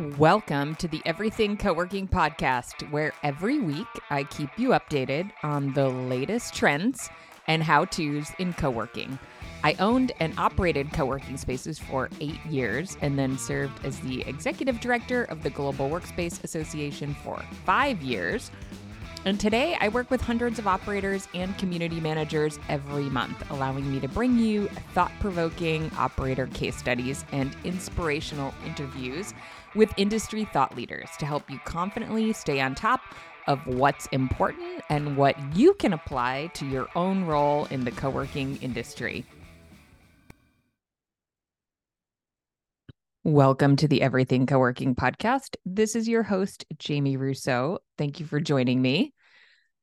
Welcome to the Everything Co-working podcast, where every week I keep you updated on the latest trends and how-tos in co-working. I owned and operated co-working spaces for 8 years and then served as the executive director of the Global Workspace Association for 5 years. And today I work with hundreds of operators and community managers every month, allowing me to bring you thought provoking operator case studies and inspirational interviews with industry thought leaders to help you confidently stay on top of what's important and what you can apply to your own role in the co working industry. Welcome to the Everything Co-working podcast. This is your host, Jamie Russo. Thank you for joining me.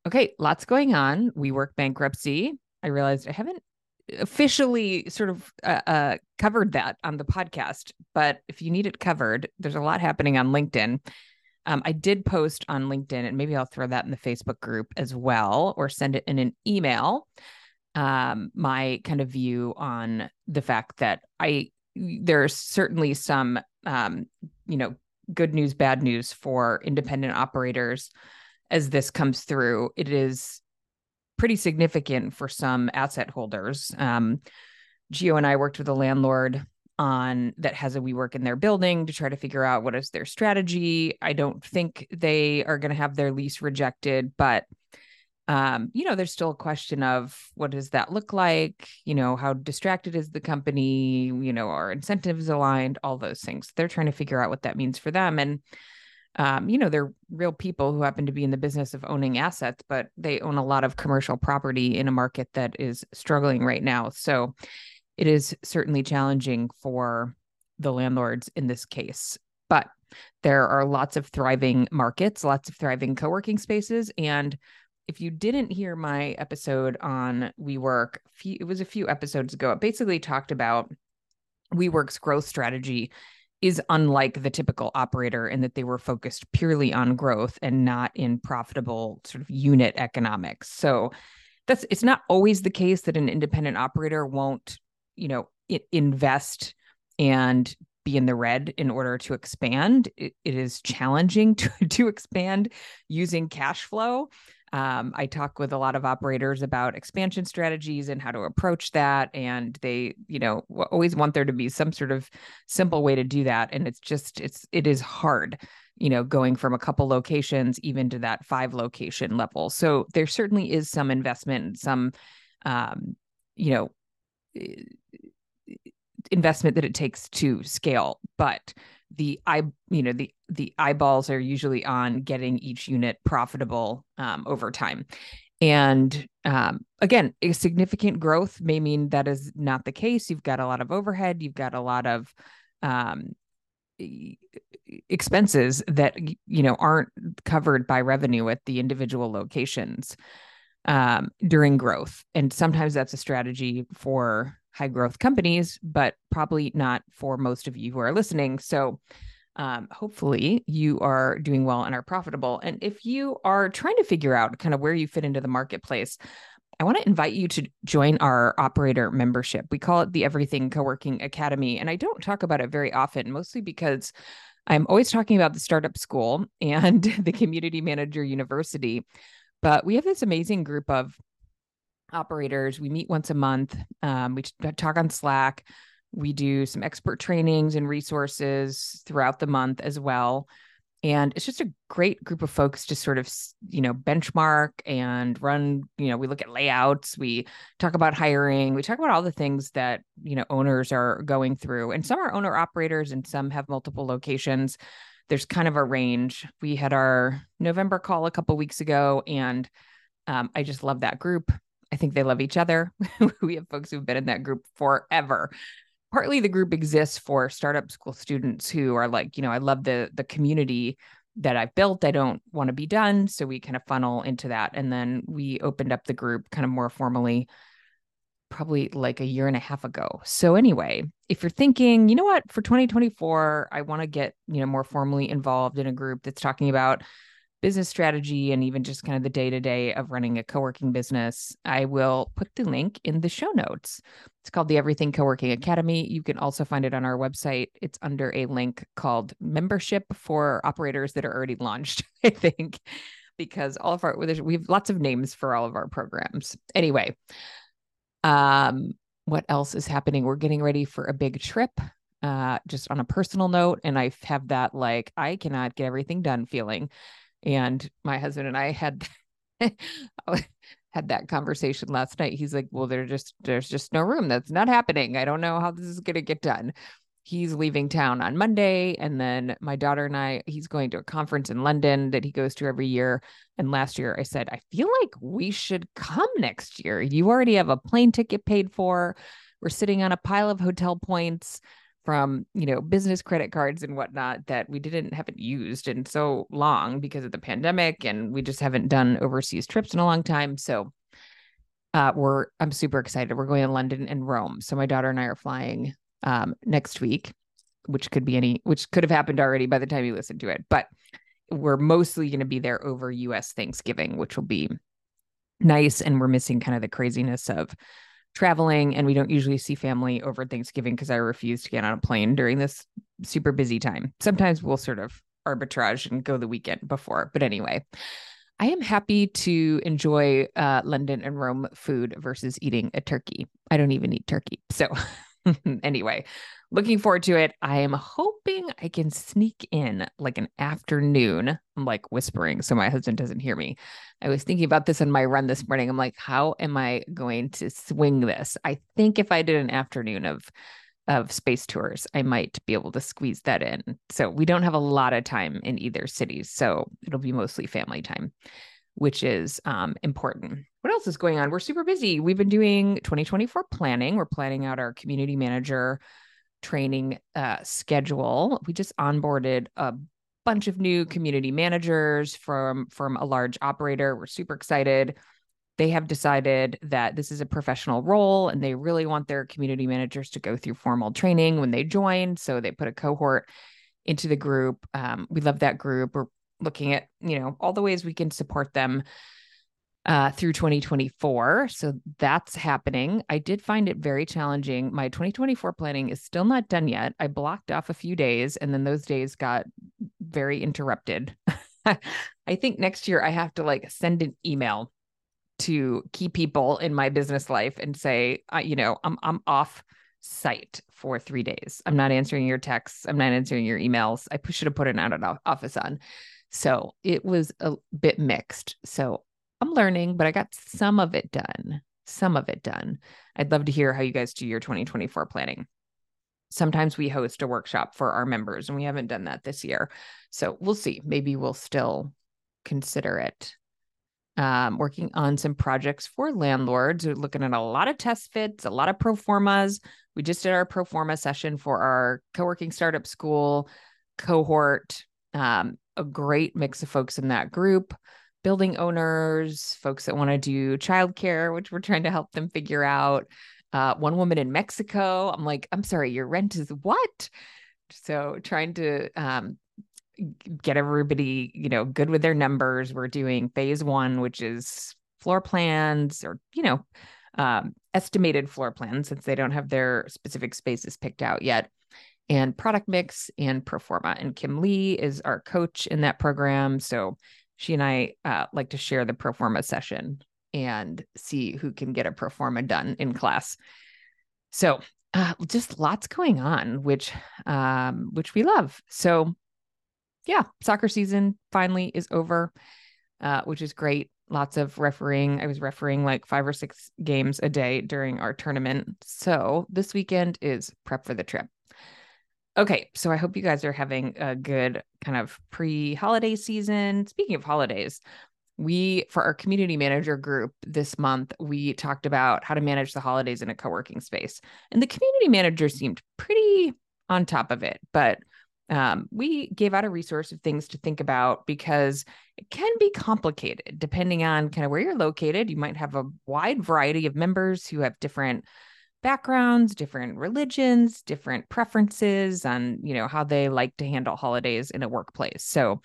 Okay, lots going on. WeWork bankruptcy. I realized I haven't officially sort of uh, uh, covered that on the podcast, but if you need it covered, there's a lot happening on LinkedIn. Um, I did post on LinkedIn, and maybe I'll throw that in the Facebook group as well, or send it in an email. Um, my kind of view on the fact that I there's certainly some um, you know good news, bad news for independent operators as this comes through. It is pretty significant for some asset holders. Um, Geo and I worked with a landlord on that has a WeWork in their building to try to figure out what is their strategy. I don't think they are going to have their lease rejected, but um, you know, there's still a question of what does that look like? You know, how distracted is the company? You know, are incentives aligned? All those things. They're trying to figure out what that means for them. And um, you know, they're real people who happen to be in the business of owning assets, but they own a lot of commercial property in a market that is struggling right now. So it is certainly challenging for the landlords in this case. But there are lots of thriving markets, lots of thriving co working spaces. And if you didn't hear my episode on WeWork, it was a few episodes ago. It basically talked about WeWork's growth strategy is unlike the typical operator in that they were focused purely on growth and not in profitable sort of unit economics. So that's it's not always the case that an independent operator won't, you know, invest and be in the red in order to expand. it, it is challenging to, to expand using cash flow. Um, I talk with a lot of operators about expansion strategies and how to approach that. And they, you know, always want there to be some sort of simple way to do that. And it's just, it's, it is hard, you know, going from a couple locations even to that five location level. So there certainly is some investment, some, um, you know, investment that it takes to scale. But the eye you know the the eyeballs are usually on getting each unit profitable um, over time. And um, again a significant growth may mean that is not the case. You've got a lot of overhead. You've got a lot of um, expenses that you know aren't covered by revenue at the individual locations um, during growth and sometimes that's a strategy for high growth companies, but probably not for most of you who are listening. So, um, hopefully, you are doing well and are profitable. And if you are trying to figure out kind of where you fit into the marketplace, I want to invite you to join our operator membership. We call it the Everything Co working Academy. And I don't talk about it very often, mostly because I'm always talking about the startup school and the community manager university. But we have this amazing group of operators. We meet once a month. Um, we talk on Slack. We do some expert trainings and resources throughout the month as well. And it's just a great group of folks to sort of, you know, benchmark and run, you know, we look at layouts, we talk about hiring, we talk about all the things that, you know, owners are going through. And some are owner operators and some have multiple locations. There's kind of a range. We had our November call a couple weeks ago and um, I just love that group. I think they love each other. we have folks who've been in that group forever. Partly the group exists for startup school students who are like, you know, I love the the community that I've built. I don't want to be done. So we kind of funnel into that. And then we opened up the group kind of more formally probably like a year and a half ago. So anyway, if you're thinking, you know what, for 2024, I want to get, you know, more formally involved in a group that's talking about business strategy and even just kind of the day to day of running a co working business, I will put the link in the show notes. It's called the Everything Co working Academy. You can also find it on our website. It's under a link called membership for operators that are already launched, I think, because all of our, we have lots of names for all of our programs. Anyway, um, what else is happening? We're getting ready for a big trip uh just on a personal note and i have that like i cannot get everything done feeling and my husband and I had had that conversation last night. He's like, "Well, there's just there's just no room. That's not happening. I don't know how this is going to get done." He's leaving town on Monday and then my daughter and I he's going to a conference in London that he goes to every year and last year I said, "I feel like we should come next year. You already have a plane ticket paid for. We're sitting on a pile of hotel points." from you know business credit cards and whatnot that we didn't haven't used in so long because of the pandemic and we just haven't done overseas trips in a long time so uh, we're i'm super excited we're going to london and rome so my daughter and i are flying um, next week which could be any which could have happened already by the time you listen to it but we're mostly going to be there over us thanksgiving which will be nice and we're missing kind of the craziness of traveling and we don't usually see family over Thanksgiving because I refuse to get on a plane during this super busy time. Sometimes we'll sort of arbitrage and go the weekend before. But anyway, I am happy to enjoy uh, London and Rome food versus eating a turkey. I don't even eat turkey. So, anyway, looking forward to it. I am hoping I can sneak in like an afternoon. I'm like whispering so my husband doesn't hear me. I was thinking about this on my run this morning. I'm like, how am I going to swing this? I think if I did an afternoon of of space tours, I might be able to squeeze that in. So we don't have a lot of time in either cities. So it'll be mostly family time, which is um, important. What else is going on? We're super busy. We've been doing 2024 planning. We're planning out our community manager training uh, schedule. We just onboarded a bunch of new community managers from from a large operator. We're super excited. They have decided that this is a professional role and they really want their community managers to go through formal training when they join. So they put a cohort into the group. Um, we love that group. We're looking at, you know, all the ways we can support them uh, through 2024. So that's happening. I did find it very challenging. My 2024 planning is still not done yet. I blocked off a few days and then those days got very interrupted. I think next year I have to like send an email to key people in my business life and say, uh, you know, I'm I'm off site for three days. I'm not answering your texts. I'm not answering your emails. I should have put an out of office on. So it was a bit mixed. So I'm learning, but I got some of it done. Some of it done. I'd love to hear how you guys do your 2024 planning. Sometimes we host a workshop for our members, and we haven't done that this year. So we'll see. Maybe we'll still consider it. Um, working on some projects for landlords. We're looking at a lot of test fits, a lot of pro formas. We just did our pro forma session for our co working startup school cohort. Um, a great mix of folks in that group building owners, folks that want to do childcare, which we're trying to help them figure out. Uh, one woman in Mexico, I'm like, I'm sorry, your rent is what? So trying to um, get everybody, you know, good with their numbers. We're doing phase one, which is floor plans or, you know, um, estimated floor plans since they don't have their specific spaces picked out yet and product mix and pro forma. And Kim Lee is our coach in that program. So she and I uh, like to share the pro forma session and see who can get a pro forma done in class. So uh, just lots going on, which um, which we love. So yeah, soccer season finally is over, uh, which is great. Lots of refereeing. I was refereeing like five or six games a day during our tournament. So this weekend is prep for the trip. Okay, so I hope you guys are having a good kind of pre-holiday season. Speaking of holidays, we for our community manager group this month, we talked about how to manage the holidays in a co-working space. And the community manager seemed pretty on top of it, but um, we gave out a resource of things to think about because it can be complicated depending on kind of where you're located. You might have a wide variety of members who have different backgrounds, different religions, different preferences on, you know, how they like to handle holidays in a workplace. So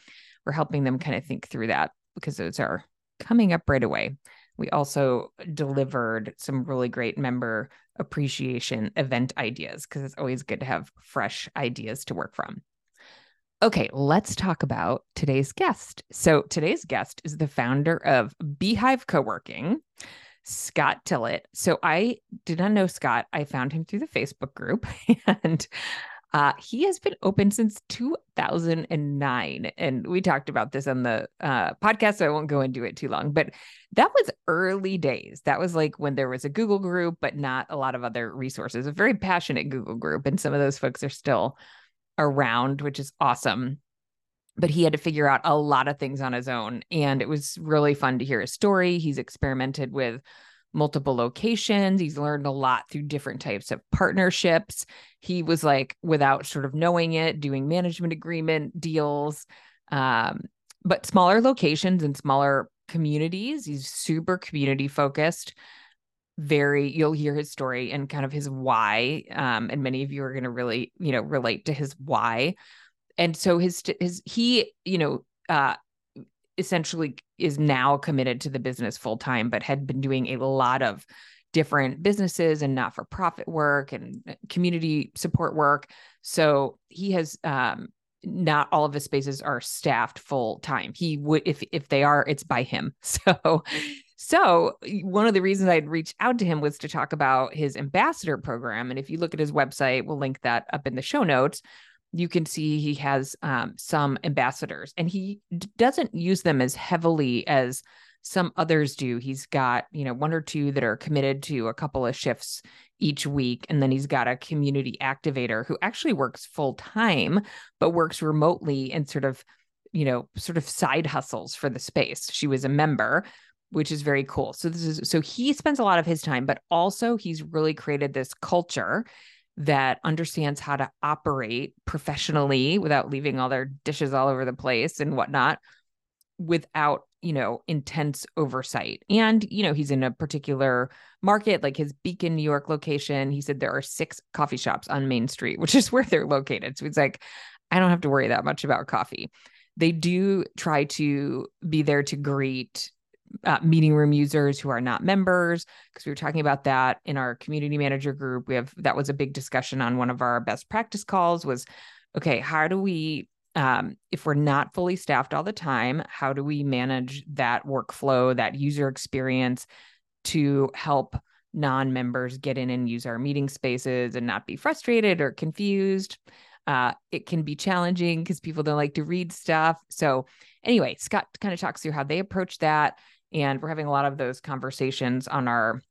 we're helping them kind of think through that because those are coming up right away. We also delivered some really great member appreciation event ideas because it's always good to have fresh ideas to work from. Okay, let's talk about today's guest. So, today's guest is the founder of Beahive Co-working, Scott Tillitt. So, I did not know Scott. I found him through the Facebook group and uh, he has been open since 2009. And we talked about this on the uh, podcast, so I won't go into it too long. But that was early days. That was like when there was a Google group, but not a lot of other resources. A very passionate Google group. And some of those folks are still around, which is awesome. But he had to figure out a lot of things on his own. And it was really fun to hear his story. He's experimented with multiple locations. He's learned a lot through different types of partnerships. He was like, without sort of knowing it, doing management agreement deals, um, but smaller locations and smaller communities. He's super community focused. Very, you'll hear his story and kind of his why. Um, and many of you are going to really, you know, relate to his why. And so his, his, he, you know, uh, essentially is now committed to the business full time, but had been doing a lot of different businesses and not for profit work and uh, community support work. So he has um, not all of his spaces are staffed full time. He would if if they are, it's by him. So so one of the reasons I'd reached out to him was to talk about his ambassador program. And if you look at his website, we'll link that up in the show notes you can see he has um, some ambassadors and he d- doesn't use them as heavily as some others do. He's got, you know, one or two that are committed to a couple of shifts each week. And then he's got a community activator who actually works full time, but works remotely and sort of, you know, sort of side hustles for the space. She was a member, which is very cool. So this is so he spends a lot of his time, but also he's really created this culture that understands how to operate professionally without leaving all their dishes all over the place and whatnot without you know intense oversight. And you know he's in a particular market like his beacon new york location. He said there are six coffee shops on main street which is where they're located. So he's like i don't have to worry that much about coffee. They do try to be there to greet uh, meeting room users who are not members because we were talking about that in our community manager group. We have that was a big discussion on one of our best practice calls was okay how do we um, if we're not fully staffed all the time how do we manage that workflow that user experience to help non-members get in and use our meeting spaces and not be frustrated or confused? Uh, it can be challenging because people don't like to read stuff. So anyway scott kind of talks through how they approach that and we're having a lot of those conversations on our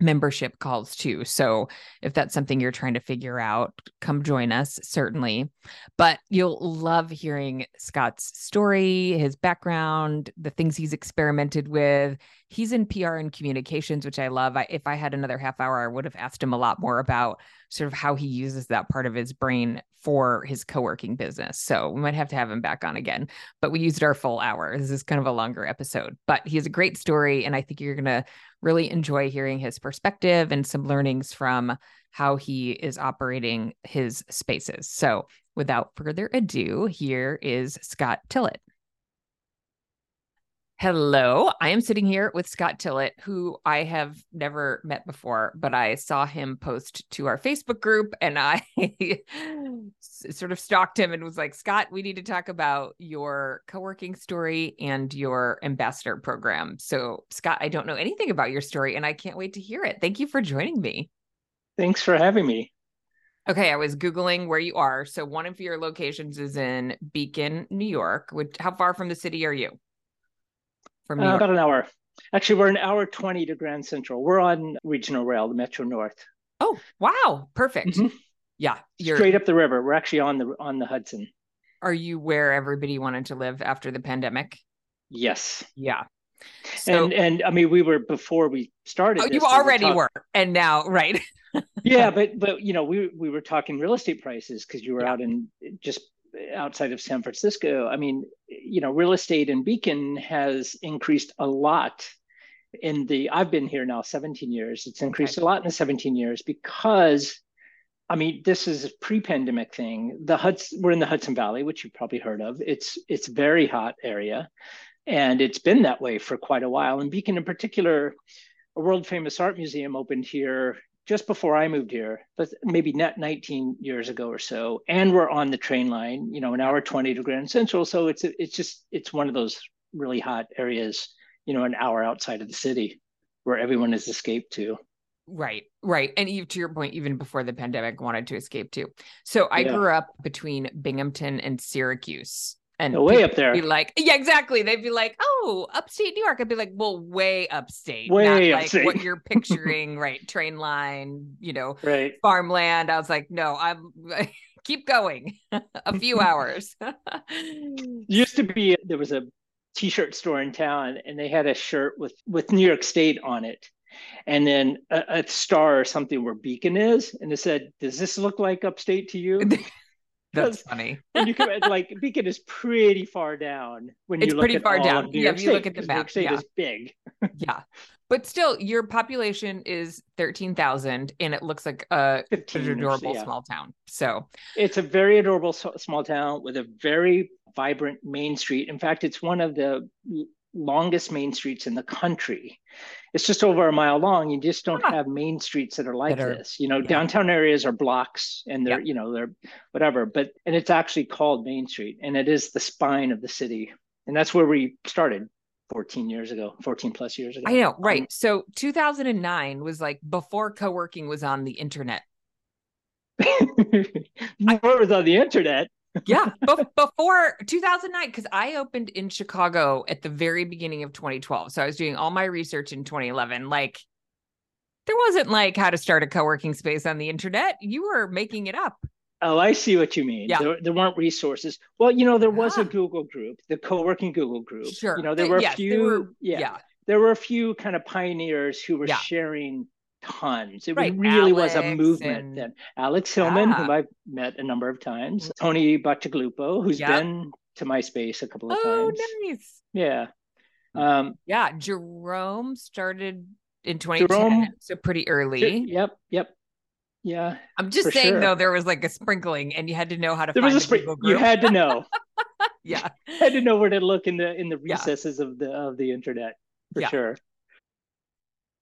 membership calls too. So if that's something you're trying to figure out, come join us, certainly. But you'll love hearing Scott's story, his background, the things he's experimented with. He's in PR and communications, which I love. I, if I had another half hour, I would have asked him a lot more about sort of how he uses that part of his brain for his co-working business. So we might have to have him back on again, but we used our full hour. This is kind of a longer episode, but he has a great story. And I think you're going to really enjoy hearing his perspective and some learnings from how he is operating his spaces. So without further ado, here is Scott Tillitt. Hello, I am sitting here with Scott Tillitt, who I have never met before, but I saw him post to our Facebook group and I sort of stalked him and was like, Scott, we need to talk about your co working story and your ambassador program. So, Scott, I don't know anything about your story and I can't wait to hear it. Thank you for joining me. Thanks for having me. Okay, I was Googling where you are. So, one of your locations is in Beacon, New York. Which, how far from the city are you? From uh, about an hour. Actually, we're an hour 20 to Grand Central. We're on regional rail, the Metro North. Oh, wow. Perfect. Mm-hmm. Yeah. You're... Straight up the river. We're actually on the on the Hudson. Are you where everybody wanted to live after the pandemic? Yes. Yeah. So, and and I mean we were before we started. Oh, you already we were, talk- were, and now right. yeah, but but you know we we were talking real estate prices because you were yeah. out in just outside of San Francisco, I mean, you know, real estate in Beacon has increased a lot in the I've been here now 17 years. It's increased a lot in the 17 years because I mean, this is a pre-pandemic thing. The Huds, we're in the Hudson Valley, which you've probably heard of. It's it's very hot area, and it's been that way for quite a while. And Beacon, in particular, a world famous art museum opened here just before I moved here, but maybe not 19 years ago or so. And we're on the train line, you know, an hour 20 to Grand Central. So it's it's just it's one of those really hot areas, you know, an hour outside of the city where everyone has escaped to. Right, right. And even to your point, even before the pandemic, wanted to escape too. So I yeah. grew up between Binghamton and Syracuse. And oh, way up there. Be like, yeah, exactly. They'd be like, oh, upstate New York. I'd be like, well, way upstate. Way not upstate. like what you're picturing, right? Train line, you know, right. farmland. I was like, no, I'm keep going a few hours. Used to be there was a t-shirt store in town and they had a shirt with with New York State on it and then a, a, star or something where Beacon is, and it said, "Does this look like upstate to you?" That's funny. and you can like Beacon is pretty far down when it's you look pretty at far down. Yeah, if State, you look at the map, State yeah. is big. yeah, but still, your population is thirteen thousand, and it looks like a adorable yeah. small town. So it's a very adorable small town with a very vibrant main street. In fact, it's one of the longest main streets in the country. It's just over a mile long. You just don't have main streets that are like that are, this. You know, yeah. downtown areas are blocks and they're, yeah. you know, they're whatever, but and it's actually called Main Street and it is the spine of the city. And that's where we started 14 years ago, 14 plus years ago. I know, right. Um, so 2009 was like before co-working was on the internet. Before it was on the internet yeah, be- before 2009, because I opened in Chicago at the very beginning of 2012. So I was doing all my research in 2011. Like, there wasn't like how to start a co working space on the internet. You were making it up. Oh, I see what you mean. Yeah. There, there weren't resources. Well, you know, there was a Google group, the co-working Google group. Sure. You know, there were a yes, few. Were, yeah, yeah, There were a few kind of pioneers who were yeah. sharing tons. It right. really Alex was a movement and... then. Alex Hillman, yeah. whom I've met a number of times, mm-hmm. Tony Bacigalupo, who's yep. been to my space a couple of oh, times. nice. Yeah. Um, yeah. Jerome started in 2010, Jerome, so pretty early. Yep. Yep. Yeah. I'm just saying sure. though, there was like a sprinkling and you had to know how to there was a sprinkling. You had to know. yeah. had to know where to look in the in the recesses yeah. of the of the internet for yeah. sure.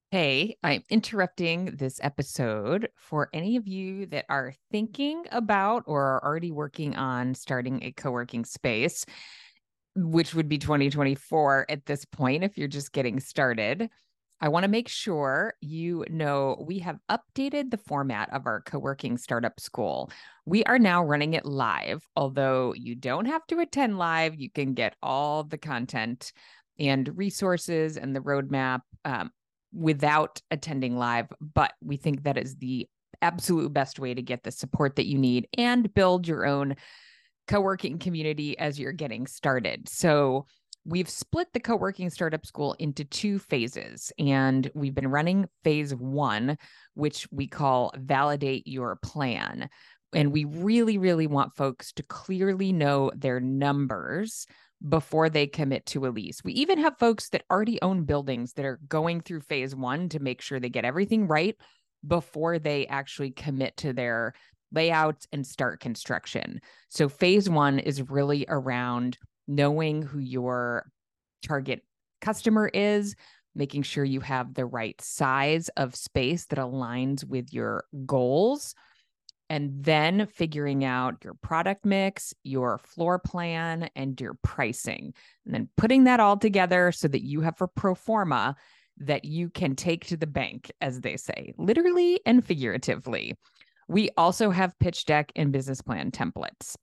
Hey, I'm interrupting this episode for any of you that are thinking about or are already working on starting a co working space, which would be 2024 at this point if you're just getting started. I want to make sure you know we have updated the format of our co working startup school. We are now running it live, although you don't have to attend live. You can get all the content and resources and the roadmap um, without attending live, but we think that is the absolute best way to get the support that you need and build your own co-working community as you're getting started. So we've split the co-working startup school into two phases and we've been running phase 1 which we call validate your plan. And we really really want folks to clearly know their numbers before they commit to a lease. We even have folks that already own buildings that are going through phase one to make sure they get everything right before they actually commit to their layouts and start construction. So, phase one is really around knowing who your target customer is, making sure you have the right size of space that aligns with your goals and then figuring out your product mix, your floor plan, and your pricing. And then putting that all together so that you have a pro forma that you can take to the bank, as they say, literally and figuratively. We also have pitch deck and business plan templates.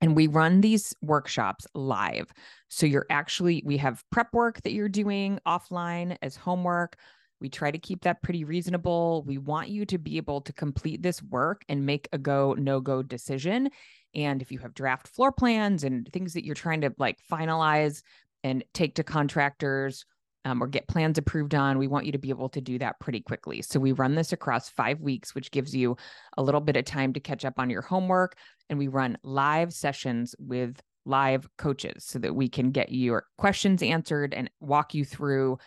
And we run these workshops live. So you're actually, we have prep work that you're doing offline as homework. We try to keep that pretty reasonable. We want you to be able to complete this work and make a go, no go decision. And if you have draft floor plans and things that you're trying to like finalize and take to contractors um, or get plans approved on, we want you to be able to do that pretty quickly. So we run this across five weeks, which gives you a little bit of time to catch up on your homework. And we run live sessions with live coaches so that we can get your questions answered and walk you through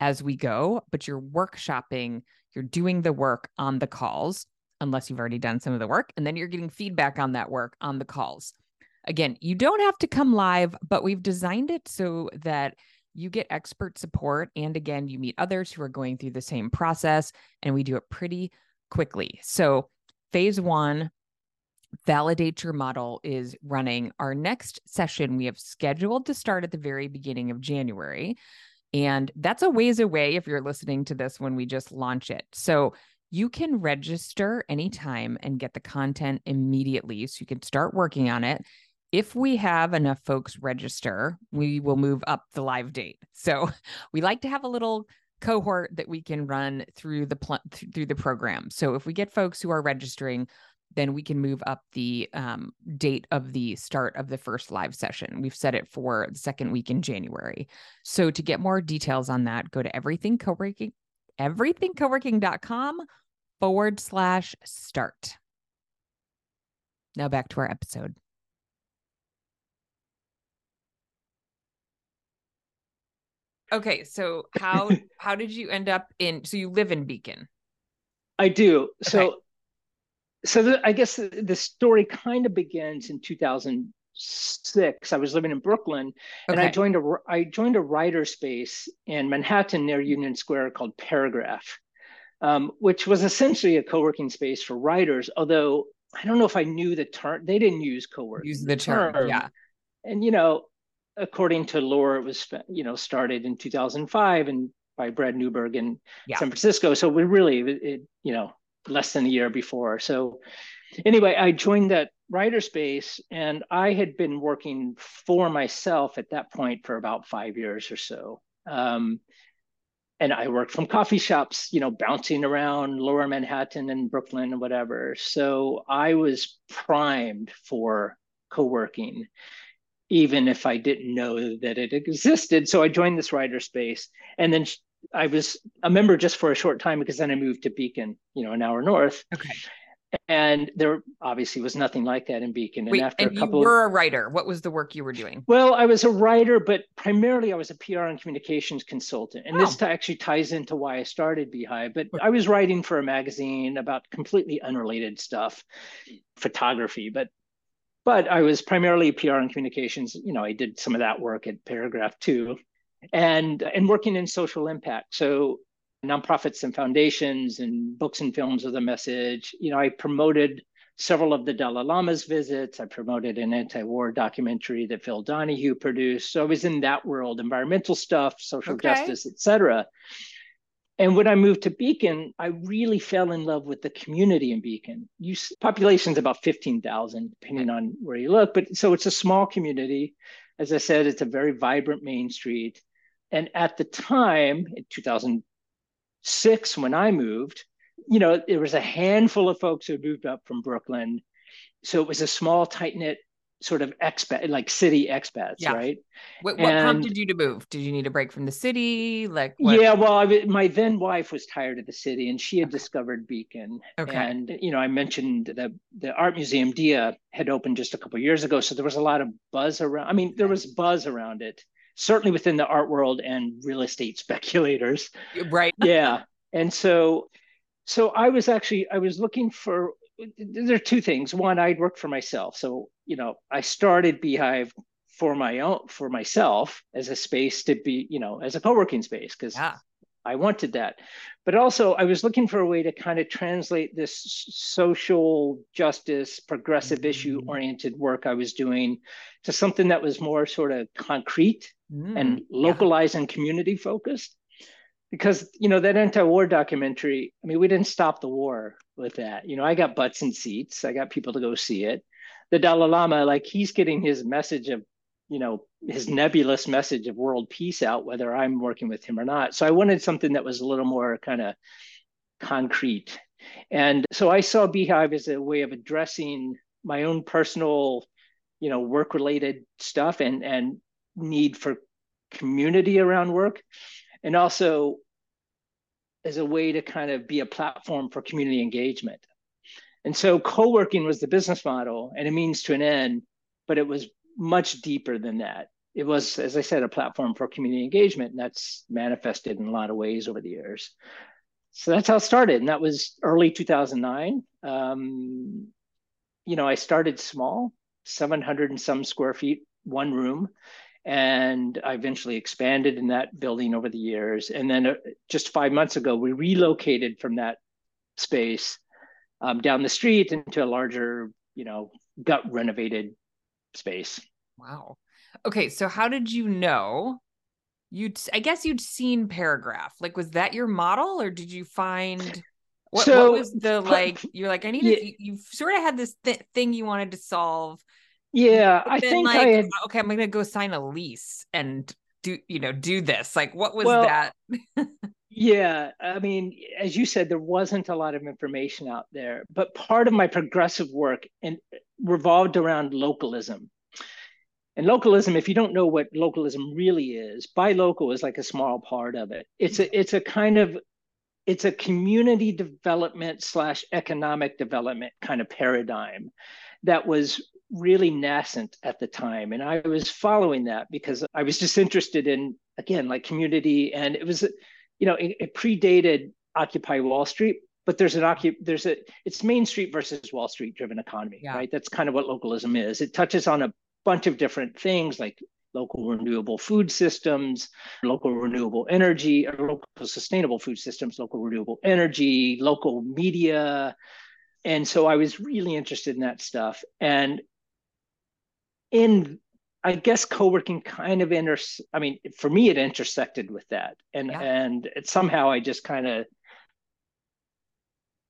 as we go, but you're workshopping, you're doing the work on the calls. unless you've already done some of the work. And then you're getting feedback on that work on the calls. Again, you don't have to come live, but we've designed it so that you get expert support. And again, you meet others who are going through the same process, and we do it pretty quickly. So, phase one, validate your model is running. Our next session we have scheduled to start at the very beginning of January. And that's a ways away if you're listening to this when we just launch it. So, you can register anytime and get the content immediately. So, you can start working on it if we have enough folks register, we will move up the live date. So we like to have a little cohort that we can run through the pl- through the program. So if we get folks who are registering, then we can move up the um, date of the start of the first live session. We've set it for the second week in January. So to get more details on that, go to everything co-working, everythingcoworking.com forward slash start. Now back to our episode. Okay, so how how did you end up in? So you live in Beacon. I do. Okay. so the, I guess the, the story kind of begins in 2006. I was living in Brooklyn, okay. and I joined a I joined a writer space in Manhattan near Union Square called Paragraph, um, which was essentially a co-working space for writers. Although I don't know if I knew the term. They didn't use co-working. Use the term, term. yeah. And you know, according to lore, it was you know started in 2005 and by Brad Neuberg in yeah. San Francisco. So we really, it, you know, less than a year before. So anyway, I joined that writer space, and I had been working for myself at that point for about five years or so. Um, and I worked from coffee shops, you know, bouncing around lower Manhattan and Brooklyn and whatever. So I was primed for co-working even if I didn't know that it existed. So I joined this writer space, and then I was a member just for a short time because then I moved to Beacon, you know, an hour north. Okay. And there obviously was nothing like that in Beacon. And after and a couple, of you were a writer. What was the work you were doing? Well, I was a writer, but primarily I was a PR and communications consultant. And oh. this actually ties into why I started Beahive. But I was writing for a magazine about completely unrelated stuff, photography, but but I was primarily PR and communications. You know, I did some of that work at Paragraph too, and and working in social impact. So nonprofits and foundations and books and films of the message. You know, I promoted several of the Dalai Lama's visits. I promoted an anti-war documentary that Phil Donahue produced. So I was in that world, environmental stuff, social okay. justice, et cetera. And when I moved to Beacon, I really fell in love with the community in Beacon. You, population's about 15,000, depending on where you look. But so it's a small community. As I said, it's a very vibrant main street. And at the time, in 2006, when I moved, you know, there was a handful of folks who moved up from Brooklyn. So it was a small, tight knit sort of expat, like city expats, yeah. right? What, what and, prompted you to move? Did you need a break from the city? Like, what? yeah, well, I, my then wife was tired of the city, and she had okay. discovered Beacon. Okay. And you know, I mentioned the the art museum Dia had opened just a couple years ago, so there was a lot of buzz around. I mean, there was buzz around it, certainly within the art world and real estate speculators. Right. yeah, and so, so I was actually I was looking for there are two things. One, I'd worked for myself, so you know, I started Beahive for my own for myself as a space to be, you know, as a co-working space because yeah. I wanted that. But also, I was looking for a way to kind of translate this social justice, progressive issue mm. oriented work I was doing to something that was more sort of concrete mm, and localized yeah. and community focused. Because you know that anti-war documentary i mean we didn't stop the war with that. You know i got butts and seats. I got people to go see it. The dalai lama like he's getting his message of you know his nebulous message of world peace out whether i'm working with him or not. So i wanted something that was a little more kind of concrete. And so i saw beahive as a way of addressing my own personal you know work related stuff and and need for community around work and also as a way to kind of be a platform for community engagement. And so co-working was the business model and a means to an end, but it was much deeper than that. It was, as I said, a platform for community engagement, and that's manifested in a lot of ways over the years. So that's how it started, and that was early 2009. Um, you know, I started small, 700 and some square feet, one room. And I eventually expanded in that building over the years. And then uh, just five months ago, we relocated from that space um, down the street into a larger, you know, gut renovated space. Wow. Okay. So, how did you know you'd i guess you'd seen paragraph like was that your model or did you find what, so, what was the like you're like i need yeah, to you, you sort of had this th- thing you wanted to solve yeah i think like, i had, oh, okay i'm gonna go sign a lease and do you know do this. Like what was well, that? Yeah i mean as you said there wasn't a lot of information out there but part of my progressive work and revolved around localism. And localism, if you don't know what localism really is, buy local is like a small part of it. It's a it's a kind of it's a community development slash economic development kind of paradigm that was really nascent at the time. And I was following that because I was just interested in again like community and it was you know it, it predated Occupy Wall Street, but there's an Occupy, there's a it's Main Street versus Wall Street driven economy, yeah. right? That's kind of what localism is. It touches on a bunch of different things like local renewable food systems, local renewable energy, or local sustainable food systems, local renewable energy, local media. And so I was really interested in that stuff. And in I guess co-working kind of inter I mean, for me it intersected with that. And yeah. and it, somehow I just kind of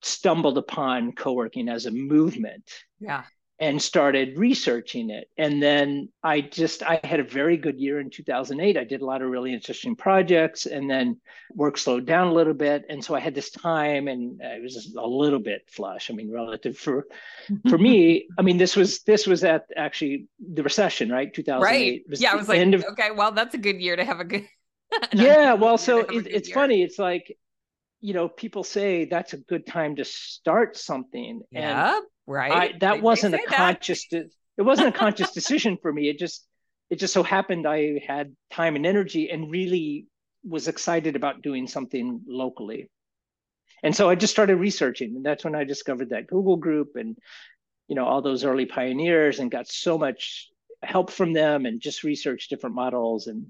stumbled upon co-working as a movement. Yeah and started researching it. And then I just I had a very good year in 2008. I did a lot of really interesting projects, and then work slowed down a little bit, and so I had this time, and it was a little bit flush. I mean, relative for for me, I mean this was this was at actually the recession, right? 2008. Right. Yeah, I was like, of, okay, well, that's a good year to have a good. yeah, well, so it, it's year. funny. It's like you know people say that's a good time to start something yeah and right? I, that they, wasn't they a conscious that. it wasn't a conscious decision for me. It just it just so happened i had time and energy and really was excited about doing something locally. And so i just started researching and that's when i discovered that google group and you know all those early pioneers and got so much help from them and just researched different models and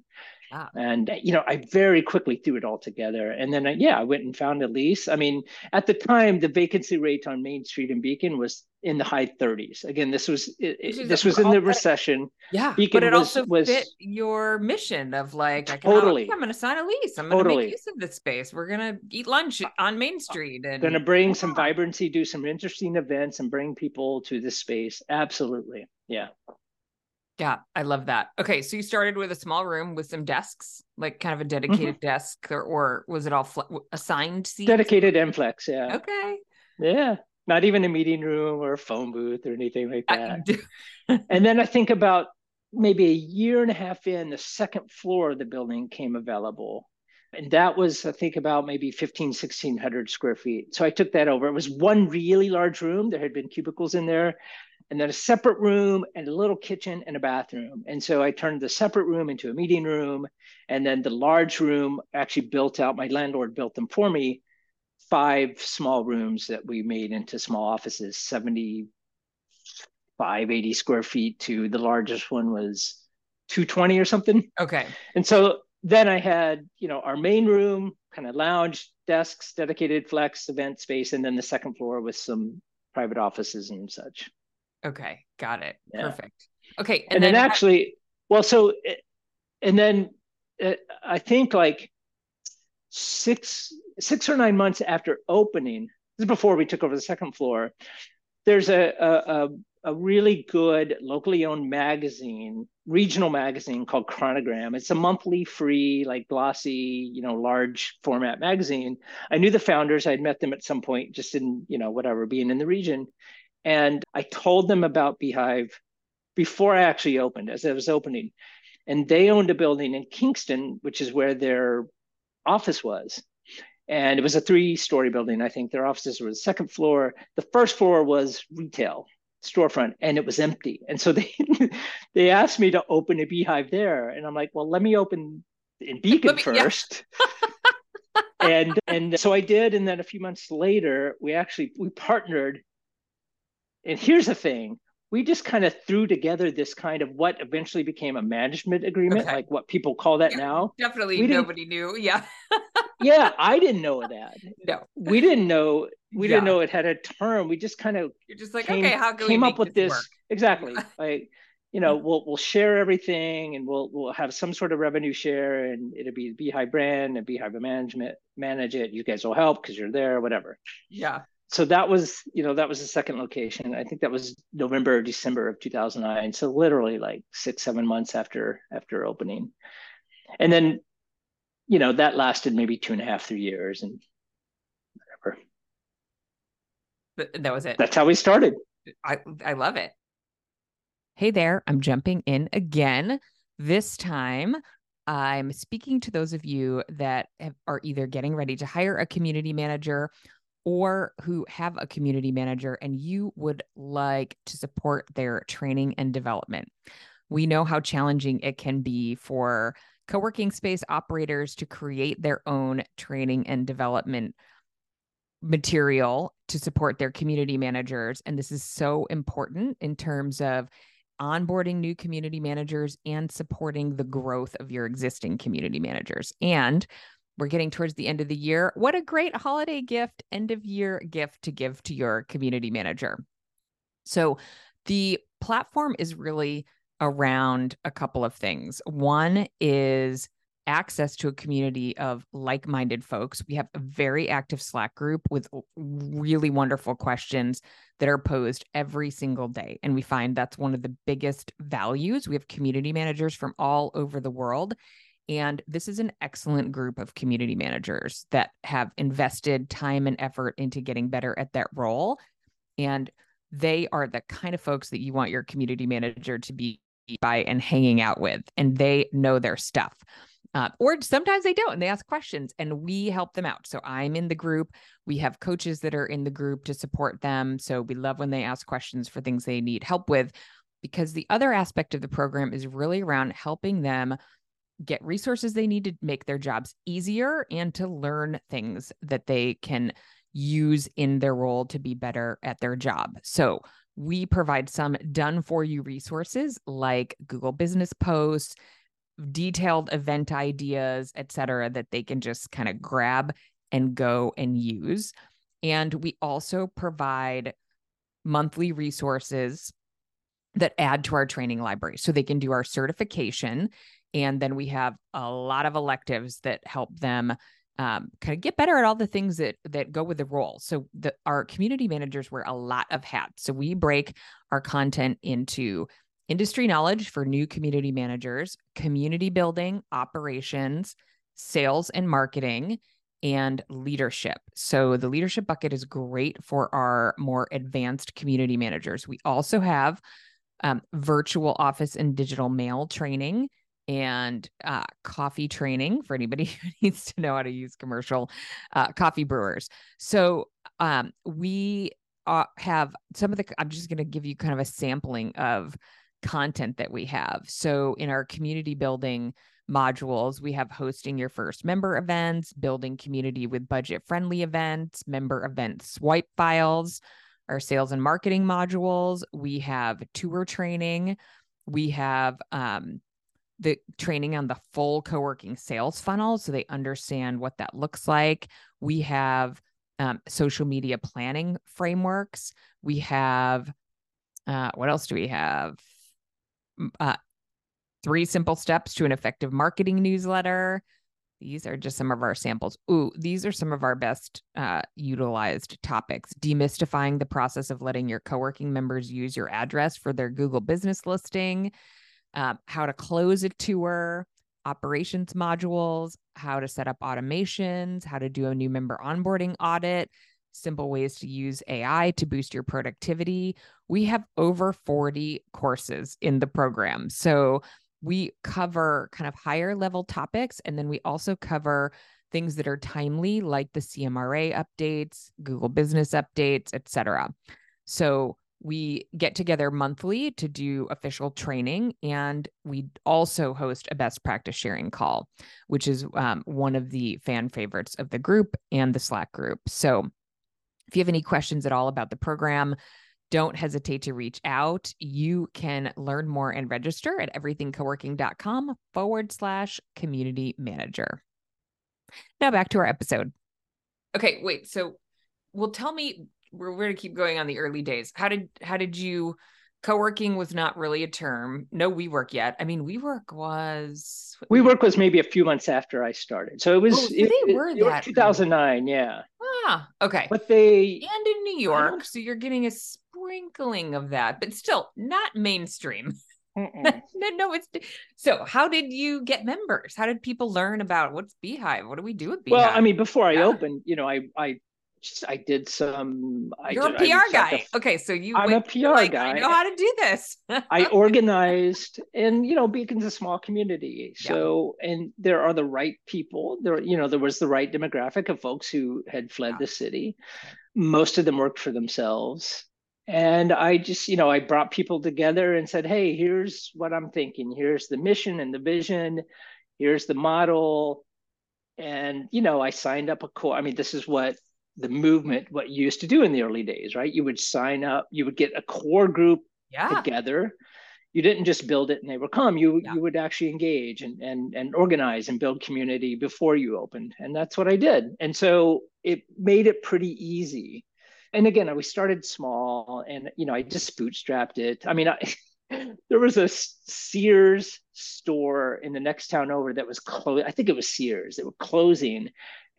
Ah. And you know, I very quickly threw it all together, and then I, yeah, I went and found a lease. I mean, at the time, the vacancy rate on Main Street in Beacon was in the high 30s. Again, this was it, this was in the recession. Yeah, Beacon but it was, also was, fit your mission of like, I can, totally. I'm going to sign a lease. I'm going to make use of this space. We're going to eat lunch on Main Street and going to bring some vibrancy, do some interesting events, and bring people to this space. Absolutely, yeah. Yeah, I love that. Okay, so you started with a small room with some desks, like kind of a dedicated mm-hmm. desk, or, or was it all fl- assigned seats? Dedicated and flex, yeah. Okay. Yeah, not even a meeting room or a phone booth or anything like that. and then I think about maybe a year and a half in, the second floor of the building came available. And that was, I think, about maybe 15, 1600 square feet. So I took that over. It was one really large room. There had been cubicles in there and then a separate room and a little kitchen and a bathroom. And so I turned the separate room into a meeting room. And then the large room actually built out, my landlord built them for me, five small rooms that we made into small offices, 75, 80 square feet to the largest one was 220 or something. Okay. And so then I had, you know, our main room, kind of lounge, desks, dedicated flex event space, and then the second floor with some private offices and such. Okay, got it. Yeah. Perfect. Okay, and, and then, then, actually, well, so and then uh, I think like six six or nine months after opening, this is before we took over the second floor. There's a a, a really good locally owned magazine, regional magazine called Chronogram. It's a monthly free, like glossy, you know, large format magazine. I knew the founders. I'd met them at some point, just in you know whatever being in the region, and I told them about Beahive before I actually opened, as I was opening. And they owned a building in Kingston, which is where their office was. And it was a three story building. I think their offices were the second floor. The first floor was retail storefront and it was empty. And so they they asked me to open a beahive there. And I'm like, well, let me open in Beacon me, first. Yeah. and and so I did. And then a few months later, we actually we partnered and here's the thing we just kind of threw together this kind of what eventually became a management agreement, okay. like what people call that yeah, now. Definitely we nobody knew. Yeah. yeah, I didn't know that. No. We didn't know we yeah. didn't know it had a term. We just kind of You're just like, came, okay, how can came up with this? this exactly. like, you know, we'll we'll share everything and we'll we'll have some sort of revenue share and it'll be Beahive brand and Beahive management manage it. You guys will help because you're there, whatever. Yeah so that was you know that was the second location. I think that was november or december of 2009 so literally like six seven months after after opening. And then you know that lasted maybe two and a half three years and whatever. But that was it. That's how we started. I i love it. Hey there i'm jumping in again. This time i'm speaking to those of you that have, are either getting ready to hire a community manager or who have a community manager and you would like to support their training and development. We know how challenging it can be for co working space operators to create their own training and development material to support their community managers. And this is so important in terms of onboarding new community managers and supporting the growth of your existing community managers. And we're getting towards the end of the year. What a great holiday gift, end of year gift to give to your community manager. So, the platform is really around a couple of things. One is access to a community of like minded folks. We have a very active Slack group with really wonderful questions that are posed every single day. And we find that's one of the biggest values. We have community managers from all over the world. And this is an excellent group of community managers that have invested time and effort into getting better at that role. And they are the kind of folks that you want your community manager to be by and hanging out with, and they know their stuff. Uh, or sometimes they don't and they ask questions and we help them out. So I'm in the group. We have coaches that are in the group to support them. So we love when they ask questions for things they need help with because the other aspect of the program is really around helping them get resources they need to make their jobs easier and to learn things that they can use in their role to be better at their job. So, we provide some done for you resources like Google Business Posts, detailed event ideas, et cetera, that they can just kind of grab and go and use. And we also provide monthly resources that add to our training library so they can do our certification and then we have a lot of electives that help them um, kind of get better at all the things that that go with the role. So the our community managers wear a lot of hats. So we break our content into industry knowledge for new community managers, community building, operations, sales and marketing, and leadership. So the leadership bucket is great for our more advanced community managers. We also have um, virtual office and digital mail training and uh, coffee training for anybody who needs to know how to use commercial uh, coffee brewers. So um, we uh, have some of the, I'm just going to give you kind of a sampling of content that we have. So in our community building modules, we have hosting your first member events, building community with budget friendly events, member event swipe files, our sales and marketing modules. We have tour training. We have um, the training on the full co-working sales funnel so they understand what that looks like. We have um, social media planning frameworks. We have uh, what else do we have? Uh, three simple steps to an effective marketing newsletter. These are just some of our samples. Ooh, these are some of our best uh, utilized topics. Demystifying the process of letting your co working members use your address for their Google business listing um, how to close a tour, operations modules, how to set up automations, how to do a new member onboarding audit, simple ways to use AI to boost your productivity. We have over 40 courses in the program. So we cover kind of higher level topics and then we also cover things that are timely like the CMRA updates, Google business updates, etc. So we get together monthly to do official training and we also host a best practice sharing call which is um, one of the fan favorites of the group and the slack group so if you have any questions at all about the program don't hesitate to reach out. You can learn more and register at everythingcoworking.com forward slash community manager. Now back to our episode. Okay, wait. So, well, tell me. We're, we're going to keep going on the early days. How did how did you? Co-working was not really a term. No WeWork yet. I mean, WeWork was. WeWork was maybe a few months after I started, so it was. Oh, so it, they were it, that. 2009, yeah. Ah, okay. But they and in New York, so you're getting a sprinkling of that, but still not mainstream. no, no, it's so. How did you get members? How did people learn about what's Beahive? What do we do with Beahive? Well, I mean, before I yeah. opened, you know, I I I did some. You're a PR guy. okay, so you. I'm a PR like, guy. I know how to do this. I organized, and you know, Beacon's a small community, so yeah. and there are the right people. There, you know, there was the right demographic of folks who had fled yeah. the city. Most of them worked for themselves, and I just, you know, I brought people together and said, "Hey, here's what I'm thinking. Here's the mission and the vision. Here's the model." And you know, I signed up a core. I mean, this is what the movement what you used to do in the early days right you would sign up you would get a core group yeah. together you didn't just build it and they would come you yeah. you would actually engage and and and organize and build community before you opened and that's what i did and so it made it pretty easy and again we started small and you know i just bootstrapped it i mean I, there was a Sears store in the next town over that was closed. I think it was Sears. They were closing,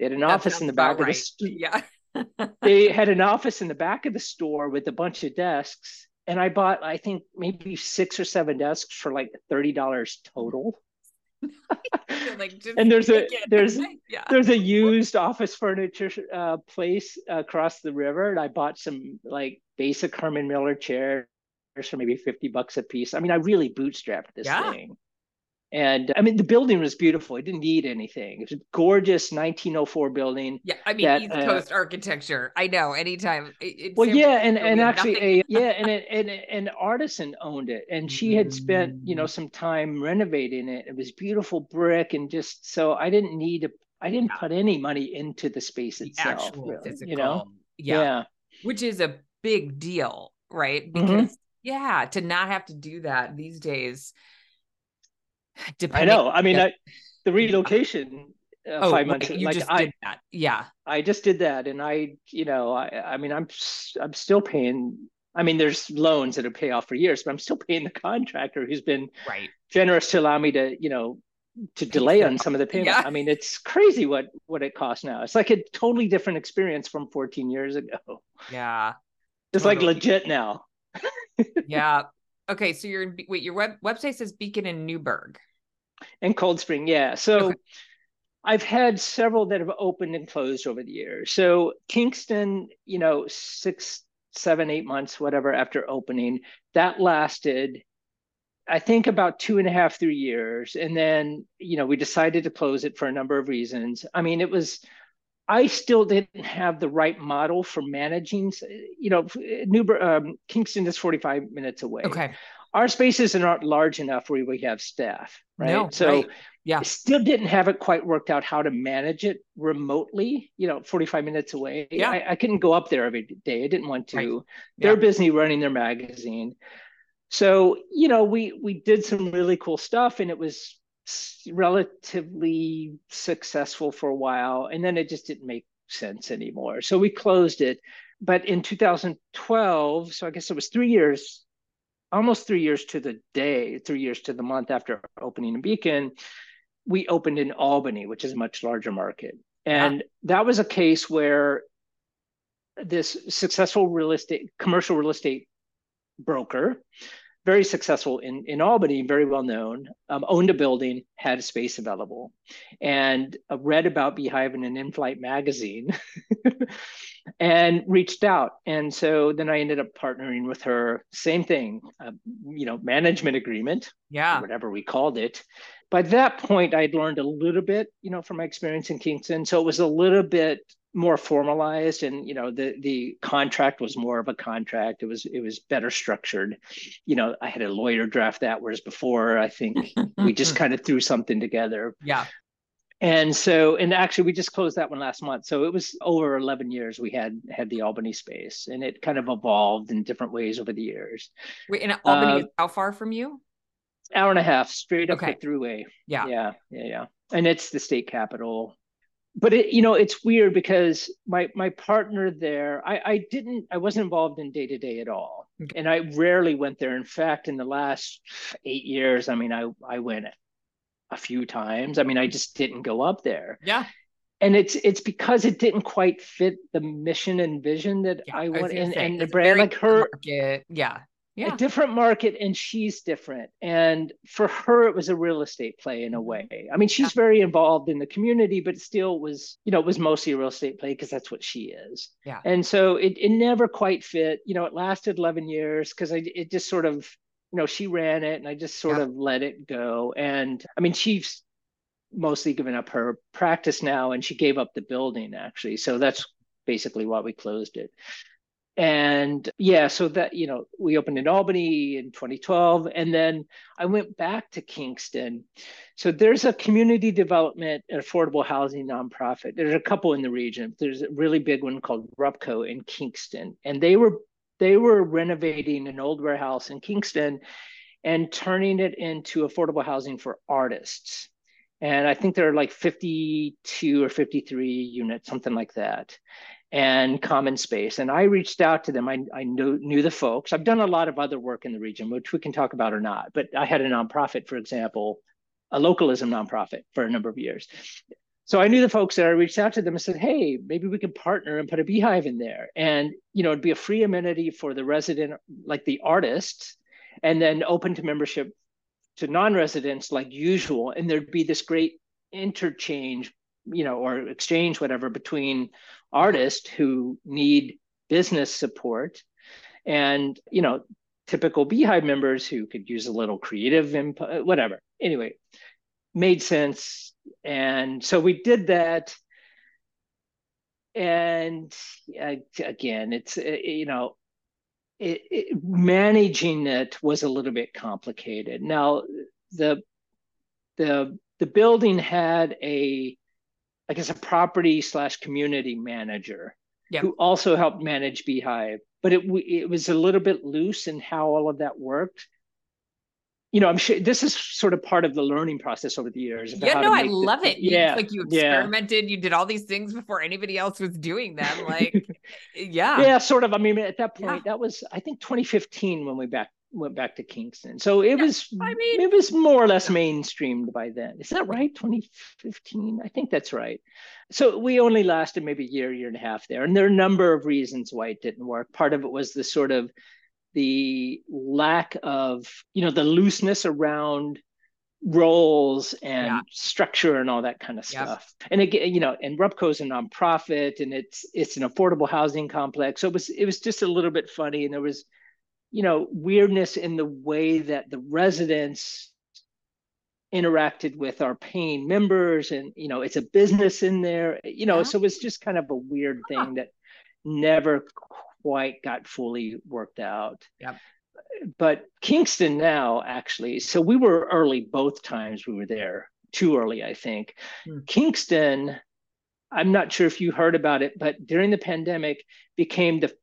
they had an that office in the back of the store. Yeah. they had an office in the back of the store with a bunch of desks. And I bought, I think, maybe six or seven desks for like $30 total. like and there's a there's yeah. there's a used office furniture uh, place across the river and i bought some like basic herman miller chairs for maybe 50 bucks a piece i mean i really bootstrapped this yeah. thing and I mean, the building was beautiful. It didn't need anything. It was a gorgeous 1904 building. Yeah, I mean, that, East uh, Coast uh, architecture. I know. Anytime. It, well, yeah, and and actually, a, yeah, and it, and an artisan owned it, and she had spent you know mm. some time renovating it. It was beautiful brick, and just so I didn't need to. I didn't yeah. put any money into the space the itself. Really, you know. Yeah. yeah. Which is a big deal, right? Mm-hmm. Because mm-hmm. yeah, to not have to do that these days I know. I mean, I, the relocation uh, oh, five months. You like, just I, did that. Yeah. I just did that, and I, you know, I, I mean, I'm, I'm still paying. I mean, there's loans that are pay off for years, but I'm still paying the contractor who's been right generous to allow me to, you know, to delay on some of the payment. Yeah. I mean, it's crazy what what it costs now. It's like a totally different experience from 14 years ago. Yeah. It's totally. like legit now. yeah. Okay, so you're in wait, your web website says Beacon in Newburgh. And Cold Spring, yeah. So okay. I've had several that have opened and closed over the years. So Kingston, you know, six, seven, eight months, whatever, after opening, that lasted, I think, about two and a half, three years. And then, you know, we decided to close it for a number of reasons. I mean, it was, I still didn't have the right model for managing. You know, Newburgh, um, Kingston is 45 minutes away. Okay our spaces are not large enough where we have staff, right? No, so right. yeah, still didn't have it quite worked out how to manage it remotely. You know, 45 minutes away. Yeah, I, I couldn't go up there every day. I didn't want to. Right. They're yeah. busy running their magazine. So you know, we we did some really cool stuff, and it was relatively successful for a while, and then it just didn't make sense anymore. So we closed it. But in 2012, so I guess it was three years almost three years to the day, three years to the month after opening in Beacon, we opened in Albany, which is a much larger market. And that was a case where this successful real estate, commercial real estate broker, very successful in, in Albany, very well known, um, owned a building, had space available, and uh, read about Beahive in an in flight magazine and reached out. And so then I ended up partnering with her, same thing, uh, you know, management agreement, yeah, whatever we called it. By that point, I'd learned a little bit, you know, from my experience in Kingston. So it was a little bit more formalized and you know the the contract was more of a contract. It was it was better structured. You know i had a lawyer draft that whereas before i think we just kind of threw something together. Yeah. And so and actually we just closed that one last month. So it was over 11 years we had had the albany space and it kind of evolved in different ways over the years. Wait and albany uh, how far from you? Hour and a half straight up okay. the thruway. Yeah. Yeah yeah yeah. And it's the state capital but it you know it's weird because my my partner there i i didn't i wasn't involved in day to day at all okay. and i rarely went there in fact in the last eight years i mean i i went a few times. I mean, I just didn't go up there. Yeah. And it's it's because it didn't quite fit the mission and vision that yeah, I want and, and the brand like her market. yeah yeah. a different market and she's different and for her it was a real estate play in a mm-hmm. way i mean she's yeah. very involved in the community but still was you know it was mostly a real estate play because that's what she is yeah and so it, it never quite fit you know it lasted 11 years because i it just sort of you know, she ran it and I just sort yeah. of let it go. And I mean, she's mostly given up her practice now and she gave up the building actually. So that's basically why we closed it. And yeah, so that, you know, we opened in Albany in 2012. And then I went back to Kingston. So there's a community development and affordable housing nonprofit. There's a couple in the region. There's a really big one called RUPCO in Kingston. And they were they were renovating an old warehouse in Kingston and turning it into affordable housing for artists. And I think there are like 52 or 53 units, something like that, and common space. And I reached out to them. I, I knew, knew the folks. I've done a lot of other work in the region, which we can talk about or not. But I had a nonprofit, for example, a localism nonprofit for a number of years. So I knew the folks there. I reached out to them and said, "Hey, maybe we can partner and put a beahive in there, and you know, it'd be a free amenity for the resident, like the artist, and then open to membership to non-residents like usual. And there'd be this great interchange, you know, or exchange, whatever, between artists who need business support, and you know, typical beahive members who could use a little creative input, whatever. Anyway, made sense. And so we did that. And uh, again it's uh, you know it, it, managing it was a little bit complicated. Now the the the building had a i guess a property slash community manager yep. who also helped manage beahive but it it was a little bit loose in how all of that worked you know, I'm sure this is sort of part of the learning process over the years. Yeah, no, I love it. Yeah, like you experimented, yeah. you did all these things before anybody else was doing them. Like, yeah, yeah, sort of. I mean, at that point, yeah. that was I think 2015 when we back went back to Kingston. So it yeah, was. I mean, it was more or less mainstreamed by then. Is that right? 2015, I think that's right. So we only lasted maybe a year, year and a half there, and there are a number of reasons why it didn't work. Part of it was the sort of the lack of you know the looseness around roles and yeah. structure and all that kind of stuff. Yep. And again, you know, and RUPCO is a nonprofit and it's it's an affordable housing complex. So it was it was just a little bit funny. And there was, you know, weirdness in the way that the residents interacted with our paying members. And, you know, it's a business in there, you know, yeah. so it was just kind of a weird thing that never quite got fully worked out. Yeah. But Kingston now, actually, so we were early both times we were there, too early, I think. Hmm. Kingston, I'm not sure if you heard about it, but during the pandemic became the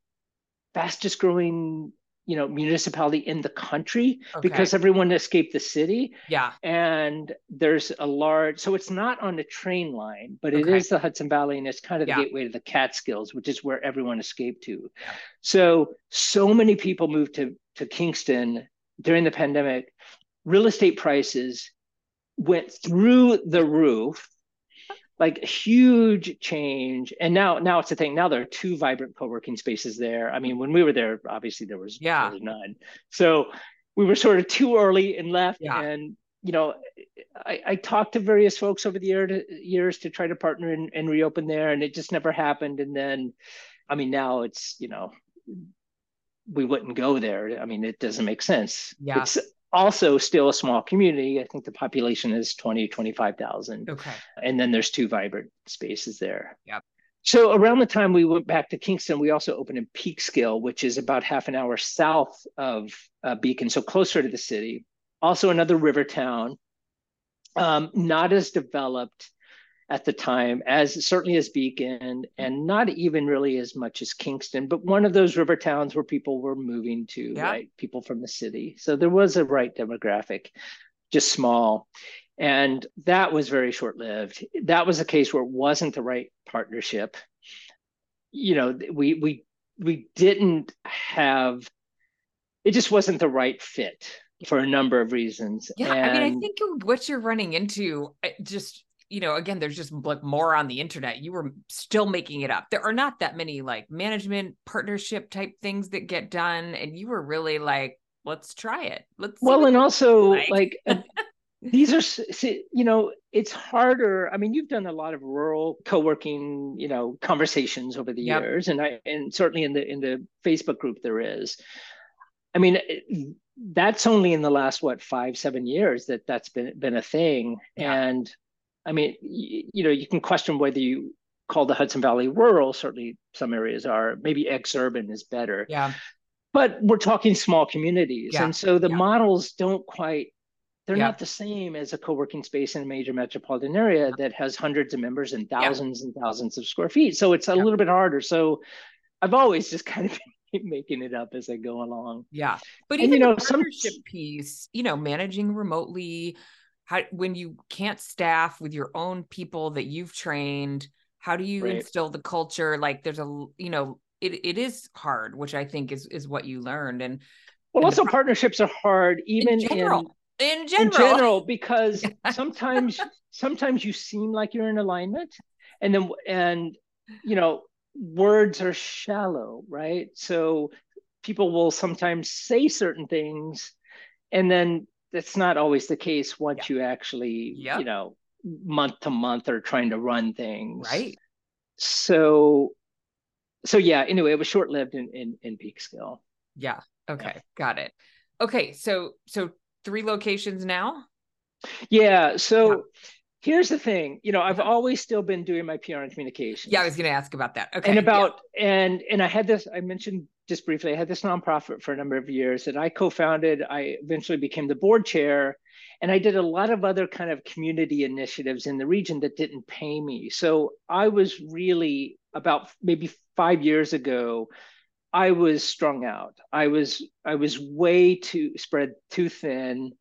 fastest growing you know municipality in the country okay. because everyone escaped the city yeah and there's a large so it's not on the train line but it okay. is the hudson valley and it's kind of the yeah. gateway to the catskills which is where everyone escaped to yeah. so so many people moved to to kingston during the pandemic real estate prices went through the roof like huge change. And now now it's a thing. Now there are two vibrant co-working spaces there. I mean when we were there obviously there was, yeah. there was none. So we were sort of too early and left yeah. and you know I, I, talked to various folks over the year to, years to try to partner and, and reopen there and it just never happened. And then i mean now it's you know we wouldn't go there. I mean it doesn't make sense. Yeah. It's also still a small community. I think the population is 20, 25,000. Okay. And then there's two vibrant spaces there. Yep. So around the time we went back to Kingston, we also opened in Peekskill, which is about half an hour south of uh, Beacon, so closer to the city. Also another river town, um, not as developed. At the time as certainly as Beacon and mm-hmm. not even really as much as Kingston, but one of those river towns where people were moving to, yeah. right? People from the city. So there was a right demographic, just small. And that was very short lived. That was a case where it wasn't the right partnership. You know, we we we didn't have it just wasn't the right fit for a number of reasons. Yeah, and... I mean, I think what you're running into just you know, again, there's just like more on the internet. You were still making it up. There are not that many like management partnership type things that get done. And you were really like, let's try it. Let's well, and also like, like uh, these are, see, you know, it's harder. I mean, you've done a lot of rural co-working, you know, conversations over the yep. years. And I, and certainly in the, in the Facebook group there is, I mean, that's only in the last, what, five, seven years that that's been, been a thing. Yeah. And I mean, you, you know, you can question whether you call the Hudson Valley rural. Certainly, some areas are. Maybe ex-urban is better. Yeah. But we're talking small communities, yeah. and so the yeah. models don't quite. They're yeah. not the same as a co-working space in a major metropolitan area that has hundreds of members and thousands and thousands of square feet. So it's a little bit harder. So I've always just kind of making it up as I go along. Yeah. But and, even you know, the partnership some... piece, you know, managing remotely, how when you can't staff with your own people that you've trained how do you right. instill the culture? Like there's a you know it, it is hard which i think is is what you learned. And well and also the, partnerships are hard even in general in, in general, in general because sometimes sometimes you seem like you're in alignment and then and you know words are shallow right? So people will sometimes say certain things and then that's not always the case once yeah. you actually yep. you know month to month are trying to run things. Right. So so yeah anyway it was short lived in in, in peekskill yeah. Okay. Yeah. got it. Okay. So so three locations now? Yeah. So yeah. here's the thing. You know i've always still been doing my pr and communication yeah i was going to ask about that. Okay. And about and and i had this i mentioned just briefly, I had this nonprofit for a number of years that I co-founded. I eventually became the board chair, and I did a lot of other kind of community initiatives in the region that didn't pay me. So I was really about maybe five years ago. I was strung out. I was I was way too spread too thin,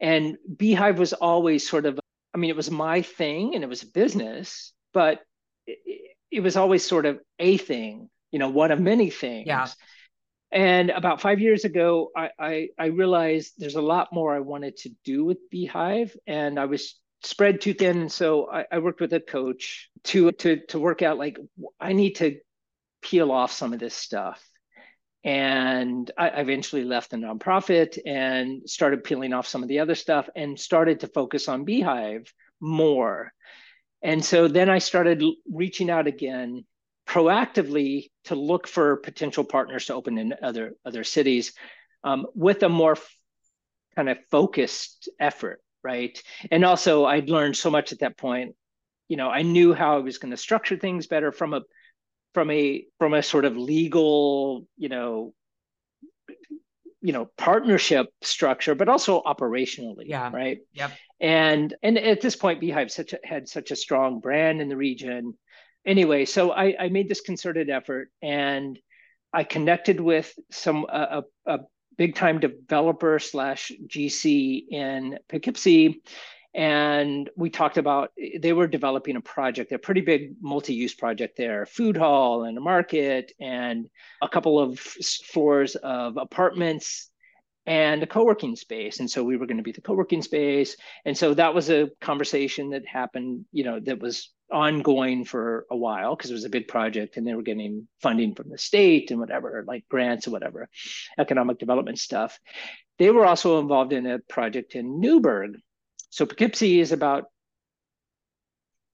and Beahive was always sort of. I mean, it was my thing and it was a business, but it, it was always sort of a thing you know one of many things yeah and about five years ago I, I, I realized there's a lot more i wanted to do with beahive and i was spread too thin so I, I worked with a coach to to to work out like i need to peel off some of this stuff and I eventually left the nonprofit and started peeling off some of the other stuff and started to focus on Beahive more. And so then I started reaching out again proactively to look for potential partners to open in other other cities um, with a more f- kind of focused effort right? And also i'd learned so much at that point. You know i knew how i was going to structure things better from a from a from a sort of legal you know you know partnership structure but also operationally yeah. right? Yep. And and at this point beahive such a, had such a strong brand in the region anyway, so I, I made this concerted effort and I connected with some a, a big time developer slash GC in Poughkeepsie. And we talked about they were developing a project, a pretty big multi-use project there, food hall and a market and a couple of floors of apartments and a co-working space and so we were going to be the co-working space and so that was a conversation that happened you know that was ongoing for a while because it was a big project and they were getting funding from the state and whatever like grants or whatever economic development stuff they were also involved in a project in newburgh so poughkeepsie is about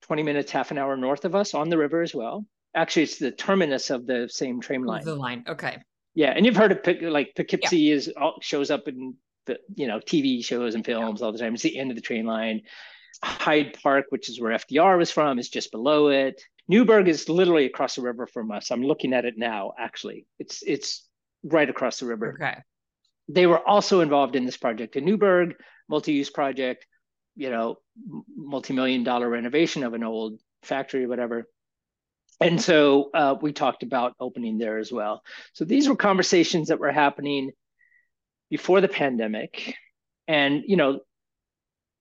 20 minutes half an hour north of us on the river as well actually it's the terminus of the same train line the line okay yeah, and you've heard of like Poughkeepsie yeah. is shows up in the you know TV shows and films yeah. all the time. It's the end of the train line. Hyde Park, which is where FDR was from, is just below it. Newburgh is literally across the river from us. I'm looking at it now. Actually, it's it's right across the river. Okay. They were also involved in this project in Newburgh, multi-use project. you know, multi-million dollar renovation of an old factory or whatever. And so uh, we talked about opening there as well. So these were conversations that were happening before the pandemic. And, you know,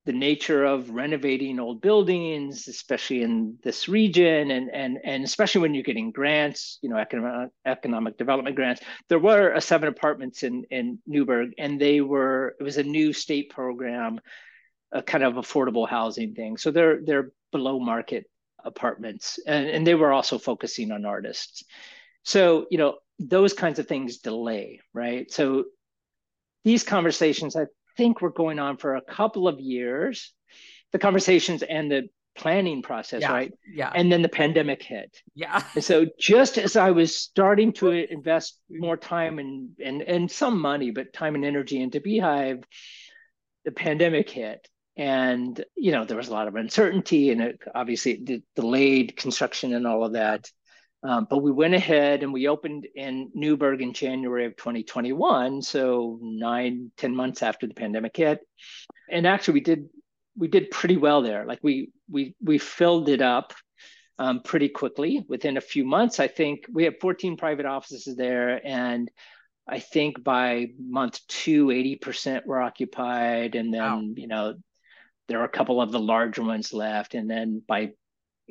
the nature of renovating old buildings, especially in this region, and and and especially when you're getting grants, you know, economic economic development grants. There were uh, seven apartments in in Newburgh, and they were it was a new state program, a kind of affordable housing thing. So they're they're below market apartments, and and they were also focusing on artists. So you know those kinds of things delay, right? So these conversations, I think we were going on for a couple of years, the conversations and the planning process, yeah, right? Yeah. And then the pandemic hit. Yeah. And so just as I was starting to invest more time and and and some money, but time and energy into Beahive, the pandemic hit. And you know, there was a lot of uncertainty and it obviously it delayed construction and all of that. Um, but we went ahead and we opened in Newburgh in January of 2021, so nine, ten months after the pandemic hit. And actually, we did we did pretty well there. Like we we we filled it up um, pretty quickly within a few months. I think we have 14 private offices there, and I think by month two, 80% were occupied, and then wow. you know there are a couple of the larger ones left, and then by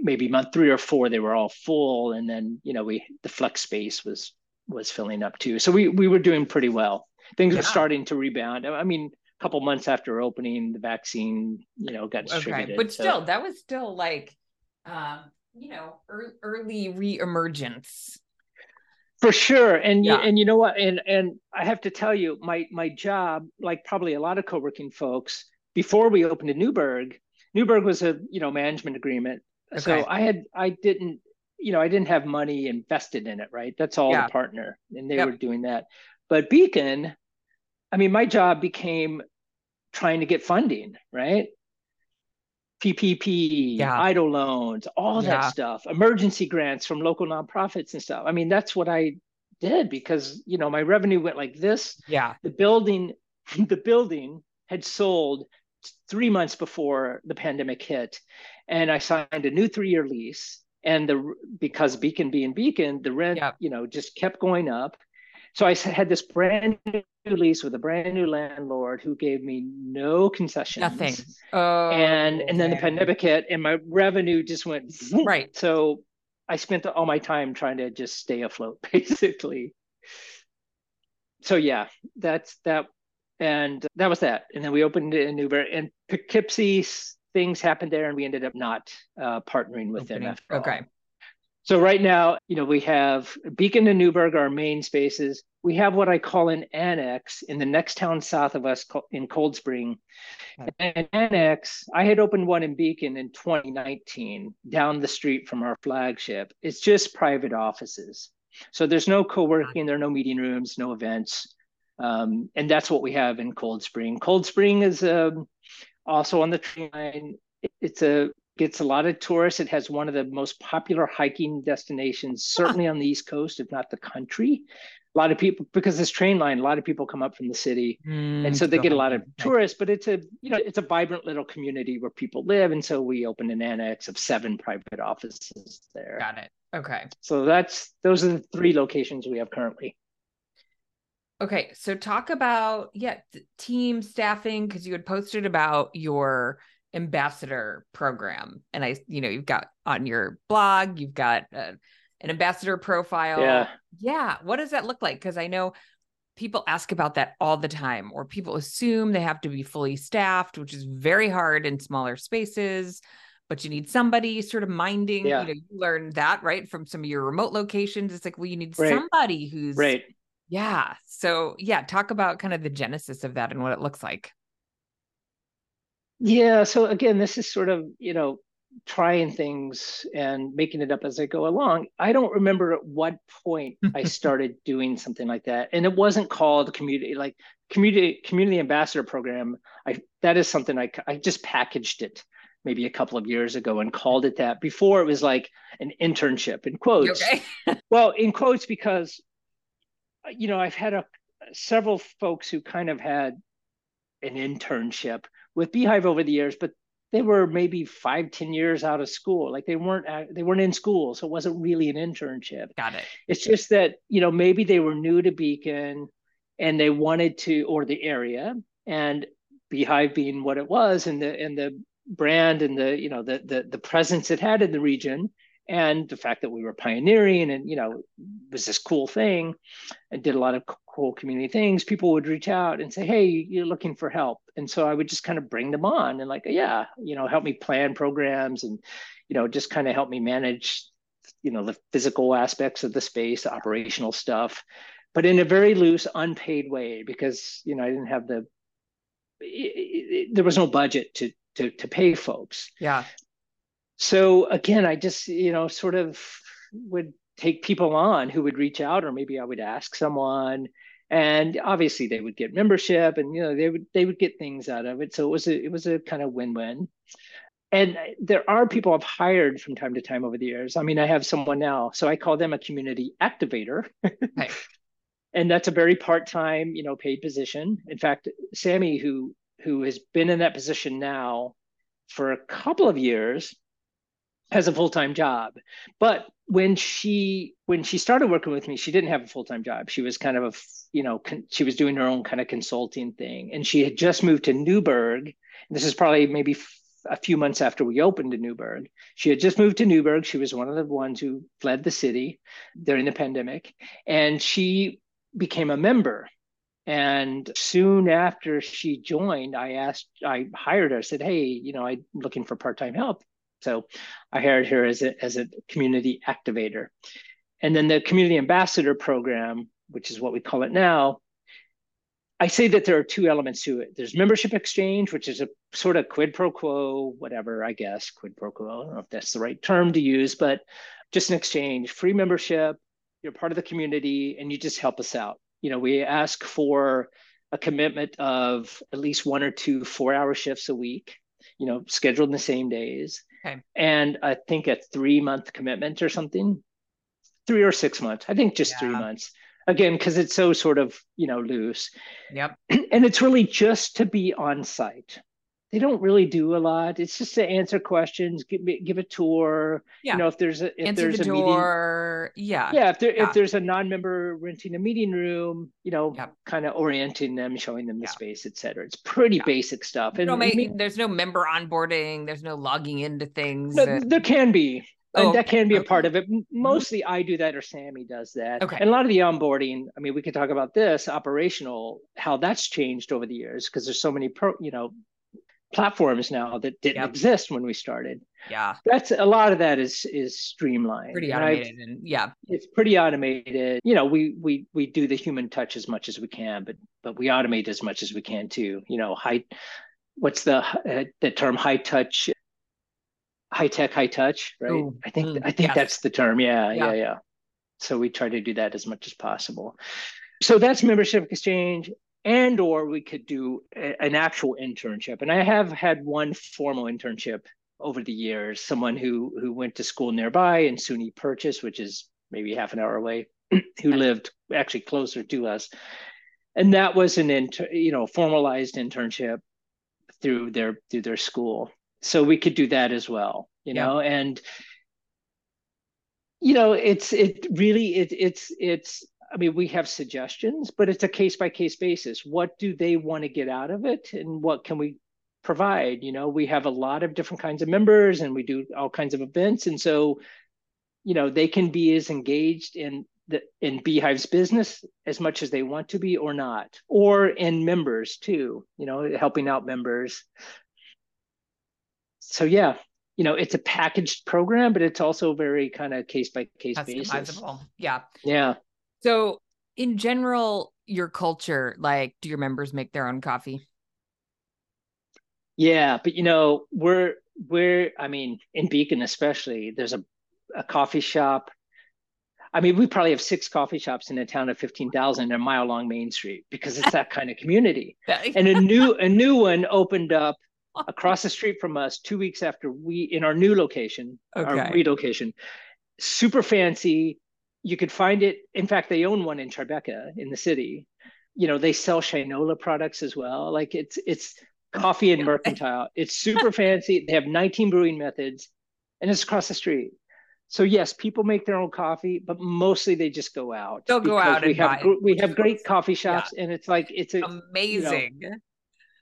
maybe month three or four they were all full and then you know we the flex space was was filling up too so we we were doing pretty well things yeah. were starting to rebound i mean a couple months after opening the vaccine you know got distributed okay. but still so. that was still like um you know early re-emergence for sure and yeah. you, and you know what and and i have to tell you my my job like probably a lot of co-working folks before we opened in newburgh newburgh was a you know management agreement Okay. So I had I didn't you know I didn't have money invested in it, right? That's all yeah. the partner, and they yep. were doing that. But Beacon, I mean, my job became trying to get funding, right? PPP, yeah. EIDL loans, all yeah. that stuff, emergency grants from local nonprofits and stuff. I mean, that's what I did because you know my revenue went like this. Yeah. The building, the building had sold three months before the pandemic hit, and I signed a new three-year lease. And the because Beacon being Beacon, the rent you know just kept going up. So I had this brand new lease with a brand new landlord who gave me no concessions. Nothing. Oh, and and then the pandemic hit, and my revenue just went right. So I spent all my time trying to just stay afloat, basically. So yeah, that's that and that was that. And then we opened in Newburgh and Poughkeepsie. Things happened there, and we ended up not uh, partnering with them. Okay. All. So right now, you know, we have Beacon and Newburgh, our main spaces. We have what I call an annex in the next town south of us in Cold Spring. An annex, I had opened one in Beacon in 2019 down the street from our flagship. It's just private offices. So there's no co-working, there are no meeting rooms, no events. Um, and that's what we have in Cold Spring. Cold Spring is um, also on the tree line. It's a gets a lot of tourists. It has one of the most popular hiking destinations, certainly on the East Coast, if not the country. A lot of people because this train line, a lot of people come up from the city, mm, and so they get a lot of tourists. But it's a you know it's a vibrant little community where people live, and so we opened an annex of seven private offices there. Got it. Okay. So that's those are the three locations we have currently. Okay, so talk about yeah, team staffing because you had posted about your ambassador program, and I, you know, you've got on your blog, you've got uh, an ambassador profile. Yeah, yeah. What does that look like? Because I know people ask about that all the time, or people assume they have to be fully staffed, which is very hard in smaller spaces. But you need somebody sort of minding. Yeah. You know, you learn that right from some of your remote locations. It's like, well, you need right. somebody who's right yeah. So, yeah, talk about kind of the genesis of that and what it looks like. Yeah. So, again, this is sort of, you know, trying things and making it up as I go along. I don't remember at what point I started doing something like that. And it wasn't called community, like community community ambassador program. I that is something I I just packaged it maybe a couple of years ago and called it that. Before it was like an internship in quotes. Okay. well, in quotes because you know, I've had a several folks who kind of had an internship with Beahive over the years, but they were maybe five, ten years out of school. Like they weren't they weren't in school, so it wasn't really an internship. Got it. It's just that you know maybe they were new to Beacon, and they wanted to or the area, and Beahive being what it was, and the and the brand and the you know the the the presence it had in the region, and the fact that we were pioneering and you know was this cool thing and did a lot of cool community things people would reach out and say hey you're looking for help. And so i would just kind of bring them on and like yeah you know help me plan programs and you know just kind of help me manage you know the physical aspects of the space the operational stuff but in a very loose unpaid way because you know i didn't have the it, it, there was no budget to to to pay folks. Yeah so again i just you know sort of would take people on who would reach out or maybe i would ask someone and obviously they would get membership and you know they would they would get things out of it. So it was a it was a kind of win-win. And there are people i've hired from time to time over the years. I mean i have someone now so i call them a community activator. Right. and that's a very part-time you know paid position. In fact sammy who who has been in that position now for a couple of years has a full-time job. But when she when she started working with me she didn't have a full-time job. She was kind of a you know con- she was doing her own kind of consulting thing. And she had just moved to newburgh. This is probably maybe f- a few months after we opened in newburgh. She had just moved to newburgh. She was one of the ones who fled the city during the pandemic. And she became a member. And soon after she joined i asked i hired her said hey you know i'm looking for part-time help so I hired her as a, as a community activator. And then the community ambassador program, which is what we call it now, I say that there are two elements to it. There's membership exchange, which is a sort of quid pro quo, whatever, I guess, quid pro quo. I don't know if that's the right term to use, but just an exchange, free membership. You're part of the community and you just help us out. You know, we ask for a commitment of at least one or two four hour shifts a week, you know, scheduled in the same days. Okay. And I think a three month commitment or something, three or six months. I think just yeah. three months. Again, because it's so sort of, you know, loose. Yep. And it's really just to be on site they don't really do a lot. It's just to answer questions, give give a tour. Yeah. You know, if there's a if answer there's the a door. Meeting, yeah. Yeah. If there yeah. if there's a non-member renting a meeting room, you know, kind of orienting them, showing them the yeah. space, etc. It's pretty basic stuff. And no, there's no member onboarding. There's no logging into things. No, and... There can be. Oh, and that can be a part of it. Mm-hmm. Mostly I do that or Sammy does that. Okay. And a lot of the onboarding, I mean, we could talk about this operational, how that's changed over the years because there's so many pro, you know, platforms now that didn't yep. exist when we started. Yeah. That's a lot of that is is streamlined. Pretty automated right? and yeah. It's pretty automated. You know, we we we do the human touch as much as we can, but but we automate as much as we can too. You know, high what's the uh, the term high touch high tech high touch, right? Ooh, I think mm, I think yes. that's the term. Yeah, yeah, yeah, yeah. So we try to do that as much as possible. So that's membership exchange and or we could do a, an actual internship. And i have had one formal internship over the years someone who who went to school nearby in suny purchase which is maybe half an hour away who lived actually closer to us. And that was an inter, you know formalized internship through their through their school. So we could do that as well you yeah. know and you know it's it really it, it's it's I mean, we have suggestions, but it's a case by case basis. What do they want to get out of it, and what can we provide? You know, we have a lot of different kinds of members, and we do all kinds of events, and so, you know, they can be as engaged in the in Beahive's business as much as they want to be, or not, or in members too. You know, helping out members. So yeah, you know it's a packaged program but it's also very kind of case by case basis yeah yeah so, in general, your culture, like, do your members make their own coffee? Yeah, but you know, we're we're I mean, in Beacon especially, there's a a coffee shop. I mean, we probably have six coffee shops in a town of 15,000 a mile long Main Street because it's that kind of community. and a new a new one opened up across the street from us 2 weeks after we in our new location, okay. our relocation. Super fancy, you could find it. In fact, they own one in Tribeca in the city. You know, they sell Shinola products as well. Like it's it's Coffee and Mercantile. It's super fancy. They have 19 brewing methods, and it's across the street. So yes, people make their own coffee, but mostly they just go out. They'll go out we and have buy. we have great coffee shops, yeah. and it's like it's a, amazing. You know,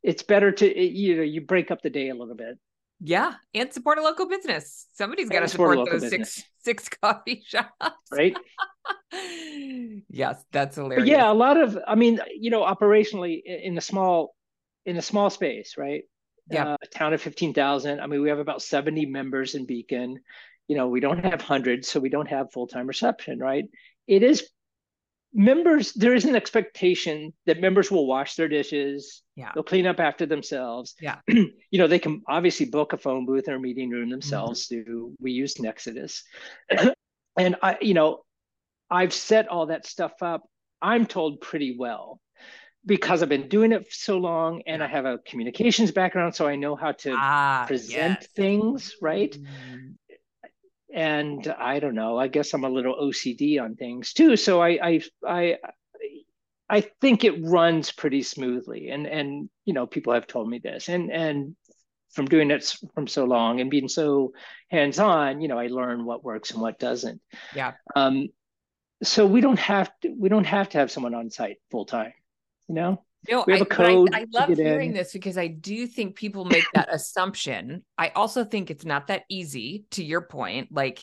it's better to you know you break up the day a little bit. Yeah, and support a local business. Somebody's got to support, support those business. six six coffee shops, right? yes, that's hilarious. But yeah, a lot of I mean, you know, operationally in a small in a small space, right? Yeah, uh, a town of fifteen thousand. I mean, we have about seventy members in Beacon you know we don't have hundreds so we don't have full-time reception right it is members there is an expectation that members will wash their dishes. Yeah. They'll clean up after themselves. Yeah. You know they can obviously book a phone booth or a meeting room themselves mm-hmm. through we use Nexudus. And i you know i've set all that stuff up i'm told pretty well because I've been doing it so long and I have a communications background, so I know how to ah, present yes. things, right? Mm-hmm and I don't know. I guess I'm a little OCD on things too. So I I I I think it runs pretty smoothly, and and you know people have told me this, and and from doing it from so long and being so hands on, you know, I learn what works and what doesn't. Yeah. Um. So we don't have to we don't have to have someone on site full time. You know. No, we have I, a code. I, I love hearing in. this because I do think people make that assumption. I also think it's not that easy. To your point, like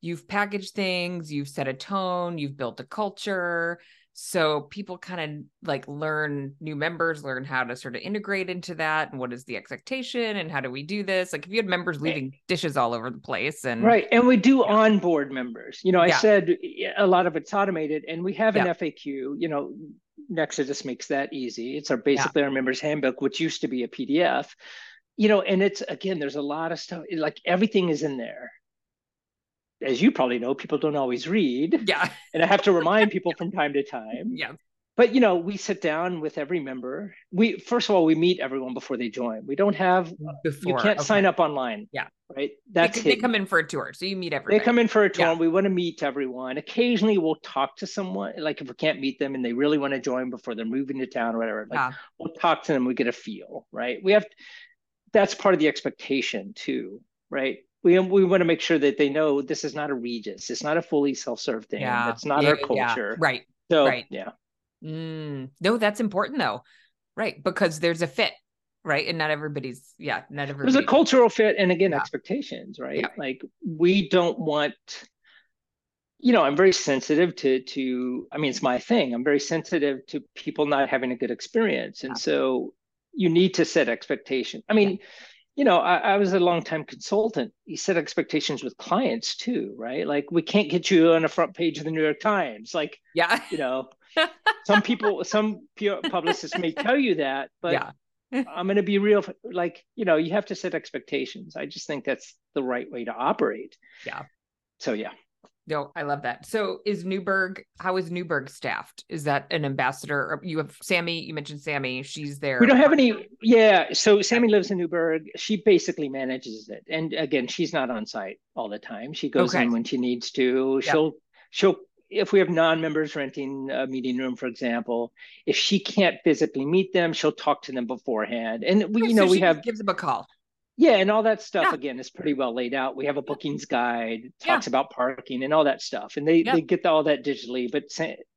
you've packaged things, you've set a tone, you've built a culture. So people kind of like learn new members, learn how to sort of integrate into that and what is the expectation and how do we do this? Like if you had members leaving dishes all over the place and right. And we do yeah. onboard members. You know, I yeah. said a lot of it's automated and we have an yeah. FAQ, you know, Nexudus makes that easy. It's our basically yeah. our members handbook, which used to be a PDF. You know, and it's again, there's a lot of stuff. Like everything is in there. As you probably know, people don't always read. Yeah. and I have to remind people from time to time. Yeah but you know we sit down with every member. We first of all we meet everyone before they join. We don't have before, you can't okay. sign up online yeah. right? That's they, they, come in for a tour so you meet everyone they come in for a tour yeah. we want to meet everyone. Occasionally we'll talk to someone like if we can't meet them and they really want to join before they're moving to town or whatever like yeah. we'll talk to them we get a feel right? We have that's part of the expectation too right? We, we want to make sure that they know this is not a Regus. It's not a fully self-serve thing. Yeah. that's not yeah, our culture. Right so right. yeah Mm, no, that's important though, right? Because there's a fit, right? And not everybody's, yeah, not everybody. There's a cultural fit, and again, yeah. expectations, right? Yeah. Like we don't want. You know, I'm very sensitive to to. I mean, it's my thing. I'm very sensitive to people not having a good experience, and yeah. so you need to set expectations. I mean you know, I, I, was a long time consultant. You set expectations with clients too, right? Like we can't get you on the front page of the New York Times. Like, yeah, you know, some people, some publicists may tell you that, but yeah. I'm going to be real. Like, you know, you have to set expectations. I just think that's the right way to operate. Yeah. So yeah. No, I love that. So is Newburgh, how is Newburgh staffed? Is that an ambassador? You have Sammy, you mentioned Sammy, she's there. We don't have any, yeah. So Sammy lives in Newburgh. She basically manages it. And again, she's not on site all the time. She goes okay. in when she needs to. She'll, she'll, if we have non-members renting a meeting room, for example, if she can't physically meet them, she'll talk to them beforehand. And we, you know, we have gives them a call. Yeah, and all that stuff yeah. again is pretty well laid out. We have a bookings guide, talks yeah. about parking and all that stuff, and they they get all that digitally. But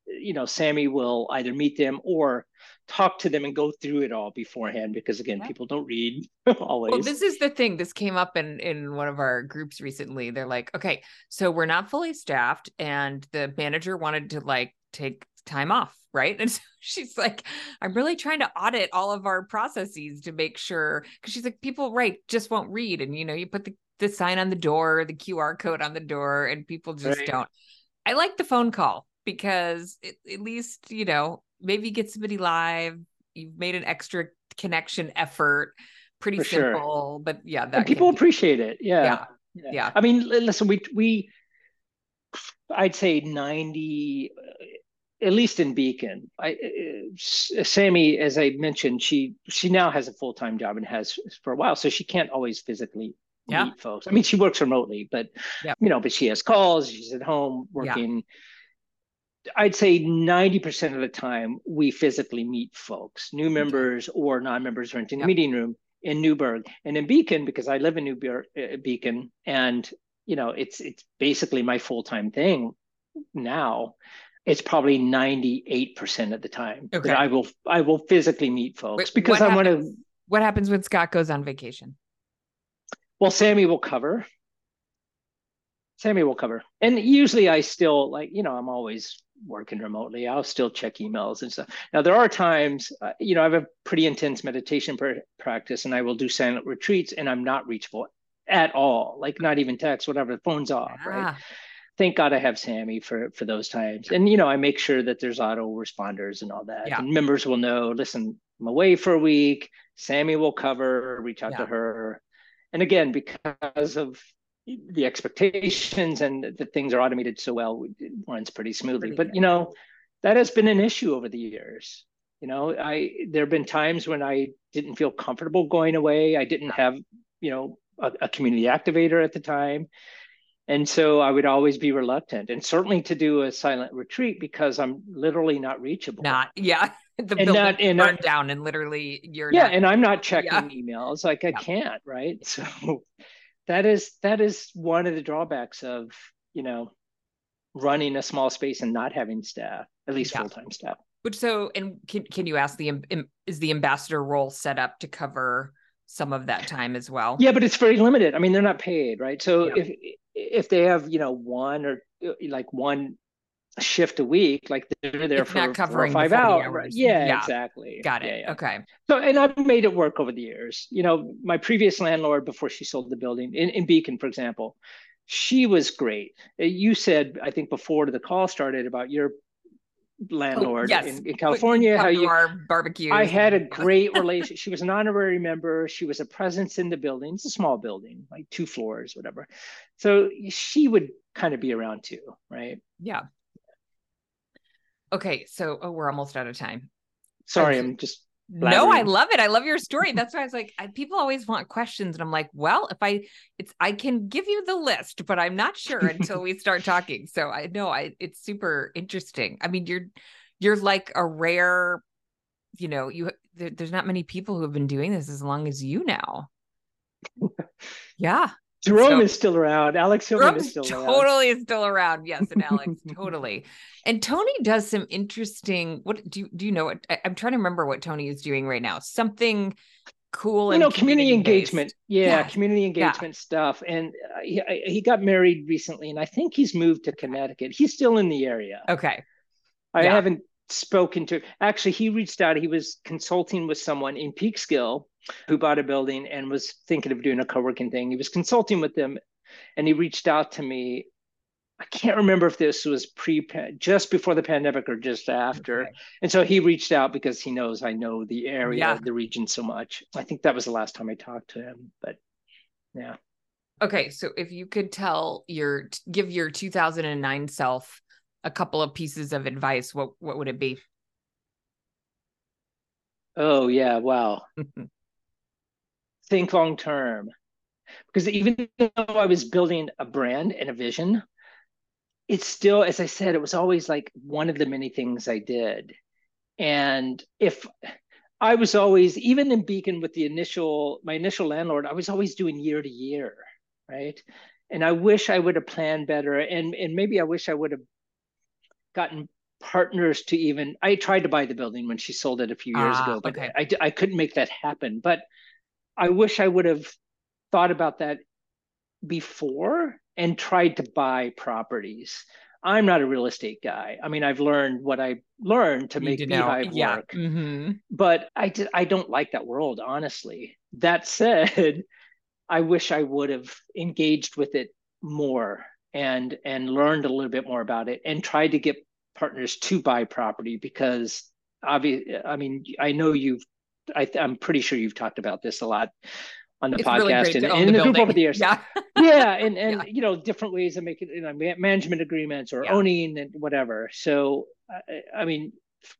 you know, Sammy will either meet them or talk to them and go through it all beforehand because again, people don't read always. Well, this is the thing. This came up in in one of our groups recently. They're like, okay, so we're not fully staffed, and the manager wanted to like take time off right and so she's like i'm really trying to audit all of our processes to make sure because she's like people right just won't read and you know you put the, the sign on the door the qr code on the door and people just right. don't i like the phone call because it, at least you know maybe get somebody live you've made an extra connection effort pretty For simple sure. but yeah that people appreciate it yeah. yeah yeah yeah i mean listen we we I'd say 90 at least in Beacon. I, uh, Sammy, as I mentioned, she she now has a full time job and has for a while, so she can't always physically yeah. meet folks. I mean, she works remotely, but yep. you know, but she has calls. She's at home working. I'd say 90% of the time we physically meet folks, new members or non-members renting yep. the meeting room in Newburgh and in Beacon because I live in New uh, Beacon and you know it's it's basically my full-time thing now. It's probably 98% of the time okay. that I will I will physically meet folks Wait, because I want to What happens when Scott goes on vacation? Well, Sammy will cover. Sammy will cover. And usually I still like, you know, I'm always working remotely. I'll still check emails and stuff. Now, there are times, uh, you know, I have a pretty intense meditation pr- practice and I will do silent retreats and I'm not reachable at all, like not even text, whatever, the phone's off, ah. right? Thank God I have Sammy for for those times. And you know, I make sure that there's auto responders and all that. Yeah. And members will know, listen, I'm away for a week. Sammy will cover, reach out yeah. to her. And again, because of the expectations and the things are automated so well, it runs pretty smoothly. Pretty but good. you know, that has been an issue over the years. You know, I there have been times when I didn't feel comfortable going away. I didn't have, you know, a, a community activator at the time. And so I would always be reluctant, and certainly to do a silent retreat because I'm literally not reachable. Not, yeah. The and building not, and burned not, down, and literally you're. Yeah, not, and I'm not checking yeah. emails. Like I yeah. can't, right? So that is that is one of the drawbacks of you know running a small space and not having staff at least yeah. full-time staff Which so and can, can you ask the is the ambassador role set up to cover some of that time as well yeah but it's very limited i mean they're not paid right so yeah. if if they have you know one or like one shift a week, like they're there it's for, for five hours. hours. Yeah, yeah, exactly. Got it. Yeah, yeah. Okay. So, and I've made it work over the years. You know, my previous landlord before she sold the building in, in Beacon, for example, she was great. Uh, you said, I think before the call started about your landlord oh, yes. in, in, California, how you barbecue. I had a great relationship. she was an honorary member. She was a presence in the building. It's a small building, like two floors, whatever. So she would kind of be around too, right? Yeah. Okay, so oh, we're almost out of time. Sorry, I'm just no i love it. I love your story. That's why i was like I, people always want questions and i'm like well if i it's i can give you the list but i'm not sure until we start talking. So i know i it's super interesting. I mean you're you're like a rare you know you there, there's not many people who have been doing this as long as you now. Yeah Jerome so, is still around. Alex Hillman is still totally around. Totally still around. Yes, and Alex totally. And Tony does some interesting. What do you do? You know what? I, am trying to remember what Tony is doing right now. Something cool. You know, community, engagement. Yeah, yeah, community engagement yeah. stuff. And uh, he, he got married recently, and I think he's moved to Connecticut. He's still in the area. Okay. I yeah. haven't spoken to. Actually, he reached out. He was consulting with someone in Peekskill who bought a building and was thinking of doing a co-working thing. He was consulting with them and he reached out to me. I can't remember if this was pre just before the pandemic or just after. Okay. And so he reached out because he knows I know the area, yeah. the region so much. I think that was the last time I talked to him, but yeah. Okay, so if you could tell your give your 2009 self a couple of pieces of advice, what what would it be? Oh yeah, wow. think long term. Because even though I was building a brand and a vision, it's still, as I said, it was always like one of the many things I did. And if I was always, even in Beacon with the initial, my initial landlord, I was always doing year to year, right? And I wish I would have planned better. And, and maybe I wish I would have gotten partners to even, I tried to buy the building when she sold it a few years ah, ago, but okay. I, I couldn't make that happen. But I wish I would have thought about that before and tried to buy properties. I'm not a real estate guy. I mean, I've learned what I learned to make Beahive yeah. work, mm-hmm. but I did, I don't like that world, honestly. That said, I wish I would have engaged with it more and and learned a little bit more about it and tried to get partners to buy property because obviously, I mean, I know you've I, am pretty sure you've talked about this a lot on the it's podcast really and, and in the, the group over the years. Yeah, yeah, and and yeah. you know different ways of making you know management agreements or yeah. owning and whatever. So I, I, mean,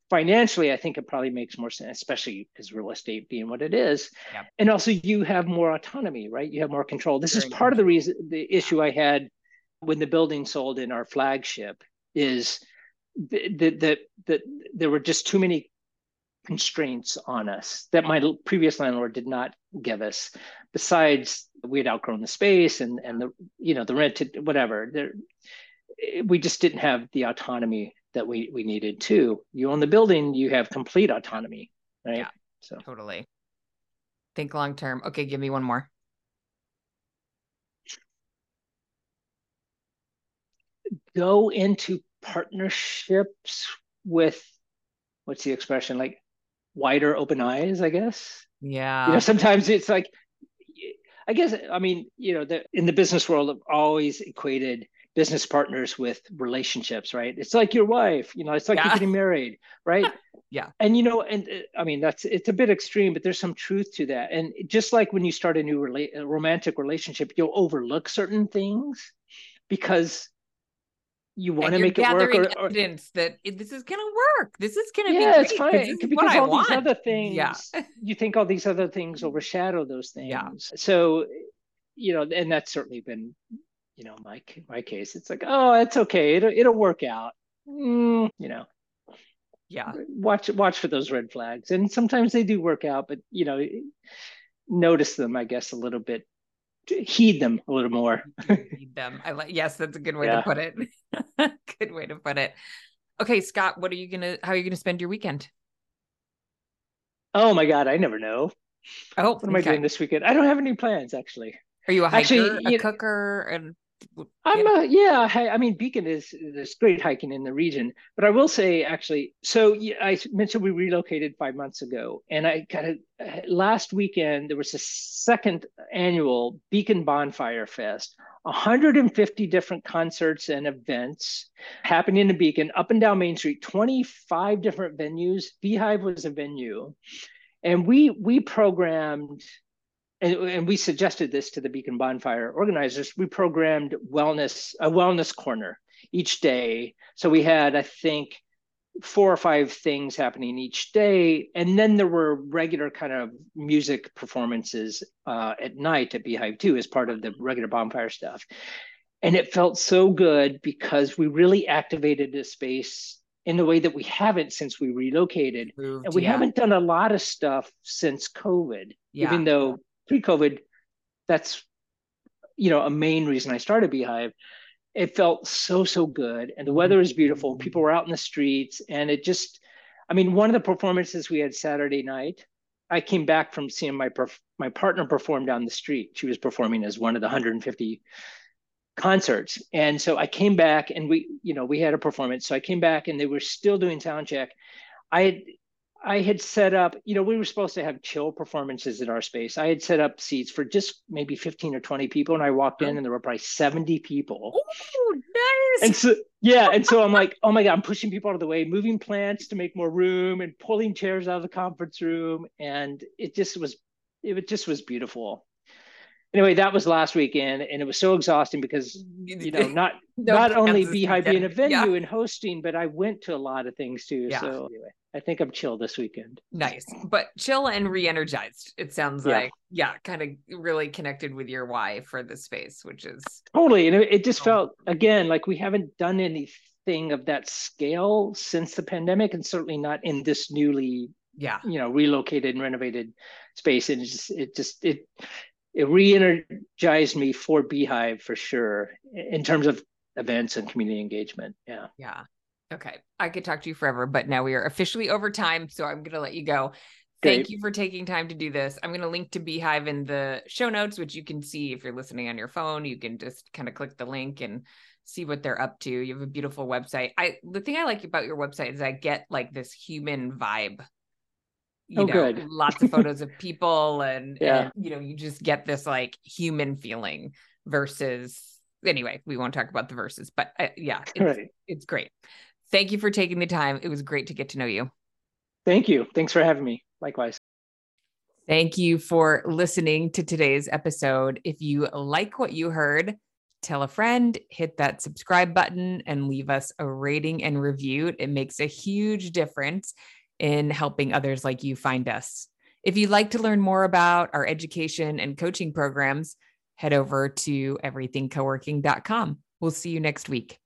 financially, I think it probably makes more sense, especially because real estate being what it is. Yeah. And also, you have more autonomy, right? You have more control. This Very is part of the reason the issue I had when the building sold in our flagship is that that that there were just too many constraints on us that my previous landlord did not give us. Besides, we had outgrown the space and and the you know the rent whatever. There, we just didn't have the autonomy that we we needed to. You own the building, you have complete autonomy, right? Yeah, so totally. Think long term. Okay, give me one more. Go into partnerships with what's the expression like wider open eyes, I guess. Yeah. You know, sometimes it's like, I guess, I mean, you know, the, in the business world, I've always equated business partners with relationships, right? It's like your wife, you know, it's like yeah. you're getting married, right? yeah. And, you know, and uh, I mean, that's, it's a bit extreme, but there's some truth to that. And just like when you start a new rela- romantic relationship, you'll overlook certain things because you want to make it work or, or evidence that this is going to work. This is going to yeah, be it's fine. Because all these other things yeah. you think all these other things overshadow those things. Yeah. so you know and that's certainly been you know my my case. It's like oh it's okay. It'll, it'll work out. Mm, you know. Yeah. Watch watch for those red flags. And sometimes they do work out but you know notice them i guess a little bit heed them a little more. heed them. I like. Yes, that's a good way yeah. to put it. good way to put it. Okay, Scott, what are you gonna? How are you gonna spend your weekend? Oh my God, I never know. Oh, what am okay. I doing this weekend? I don't have any plans actually. Are you a hiker, actually, a cooker, and I'm a, yeah. I mean, Beacon is there's great hiking in the region, but I will say actually. So I mentioned we relocated five months ago, and I kind of last weekend there was a second annual Beacon Bonfire Fest. 150 different concerts and events happening in Beacon, up and down Main Street, 25 different venues. Beahive was a venue, and we we programmed and, and we suggested this to the Beacon Bonfire organizers. We programmed wellness a wellness corner each day. So we had, I think, four or five things happening each day, and then there were regular kind of music performances uh, at night at Beahive too, as part of the regular bonfire stuff. And it felt so good because we really activated the space in the way that we haven't since we relocated. Moved, and we yeah. haven't done a lot of stuff since COVID, yeah. even though pre-COVID, that's you know a main reason I started Beahive. It felt so so good, and the mm-hmm. weather was beautiful. People were out in the streets, and it just, I mean, one of the performances we had Saturday night. I came back from seeing my perf- my partner perform down the street. She was performing as one of the 150 concerts, and so I came back, and we, you know, we had a performance. So I came back, and they were still doing sound check. I had I had set up, you know, we were supposed to have chill performances in our space. I had set up seats for just maybe 15 or 20 people. And I walked in and there were probably 70 people. Oh, nice. And so, yeah. And so I'm like, oh my God, I'm pushing people out of the way, moving plants to make more room and pulling chairs out of the conference room. And it just was, it just was beautiful anyway, that was last weekend, and it was so exhausting because you know not no not only Beahive being a venue yeah. and hosting, but I went to a lot of things too. Yeah. So anyway, I think I'm chill this weekend. Nice, but chill and re-energized. It sounds yeah. like yeah, kind of really connected with your why for the space, which is totally. And it, it just felt again like we haven't done anything of that scale since the pandemic, and certainly not in this newly yeah you know relocated and renovated space and it just it just it it re-energized me for Beahive for sure in terms of events and community engagement. Yeah. Yeah. Okay. I could talk to you forever, but now we are officially over time. So I'm going to let you go. Thank Great. you for taking time to do this. I'm going to link to Beahive in the show notes, which you can see if you're listening on your phone. You can just kind of click the link and see what they're up to. You have a beautiful website. I the thing I like about your website is I get like this human vibe you oh, know, good. lots of photos of people and, yeah. and, you know, you just get this like human feeling versus anyway, we won't talk about the verses, but uh, yeah, it's, right. it's great. Thank you for taking the time. It was great to get to know you. Thank you. Thanks for having me. Likewise. Thank you for listening to today's episode. If you like what you heard, tell a friend, hit that subscribe button, and leave us a rating and review. It makes a huge difference in helping others like you find us. If you'd like to learn more about our education and coaching programs, head over to everythingcoworking.com. We'll see you next week.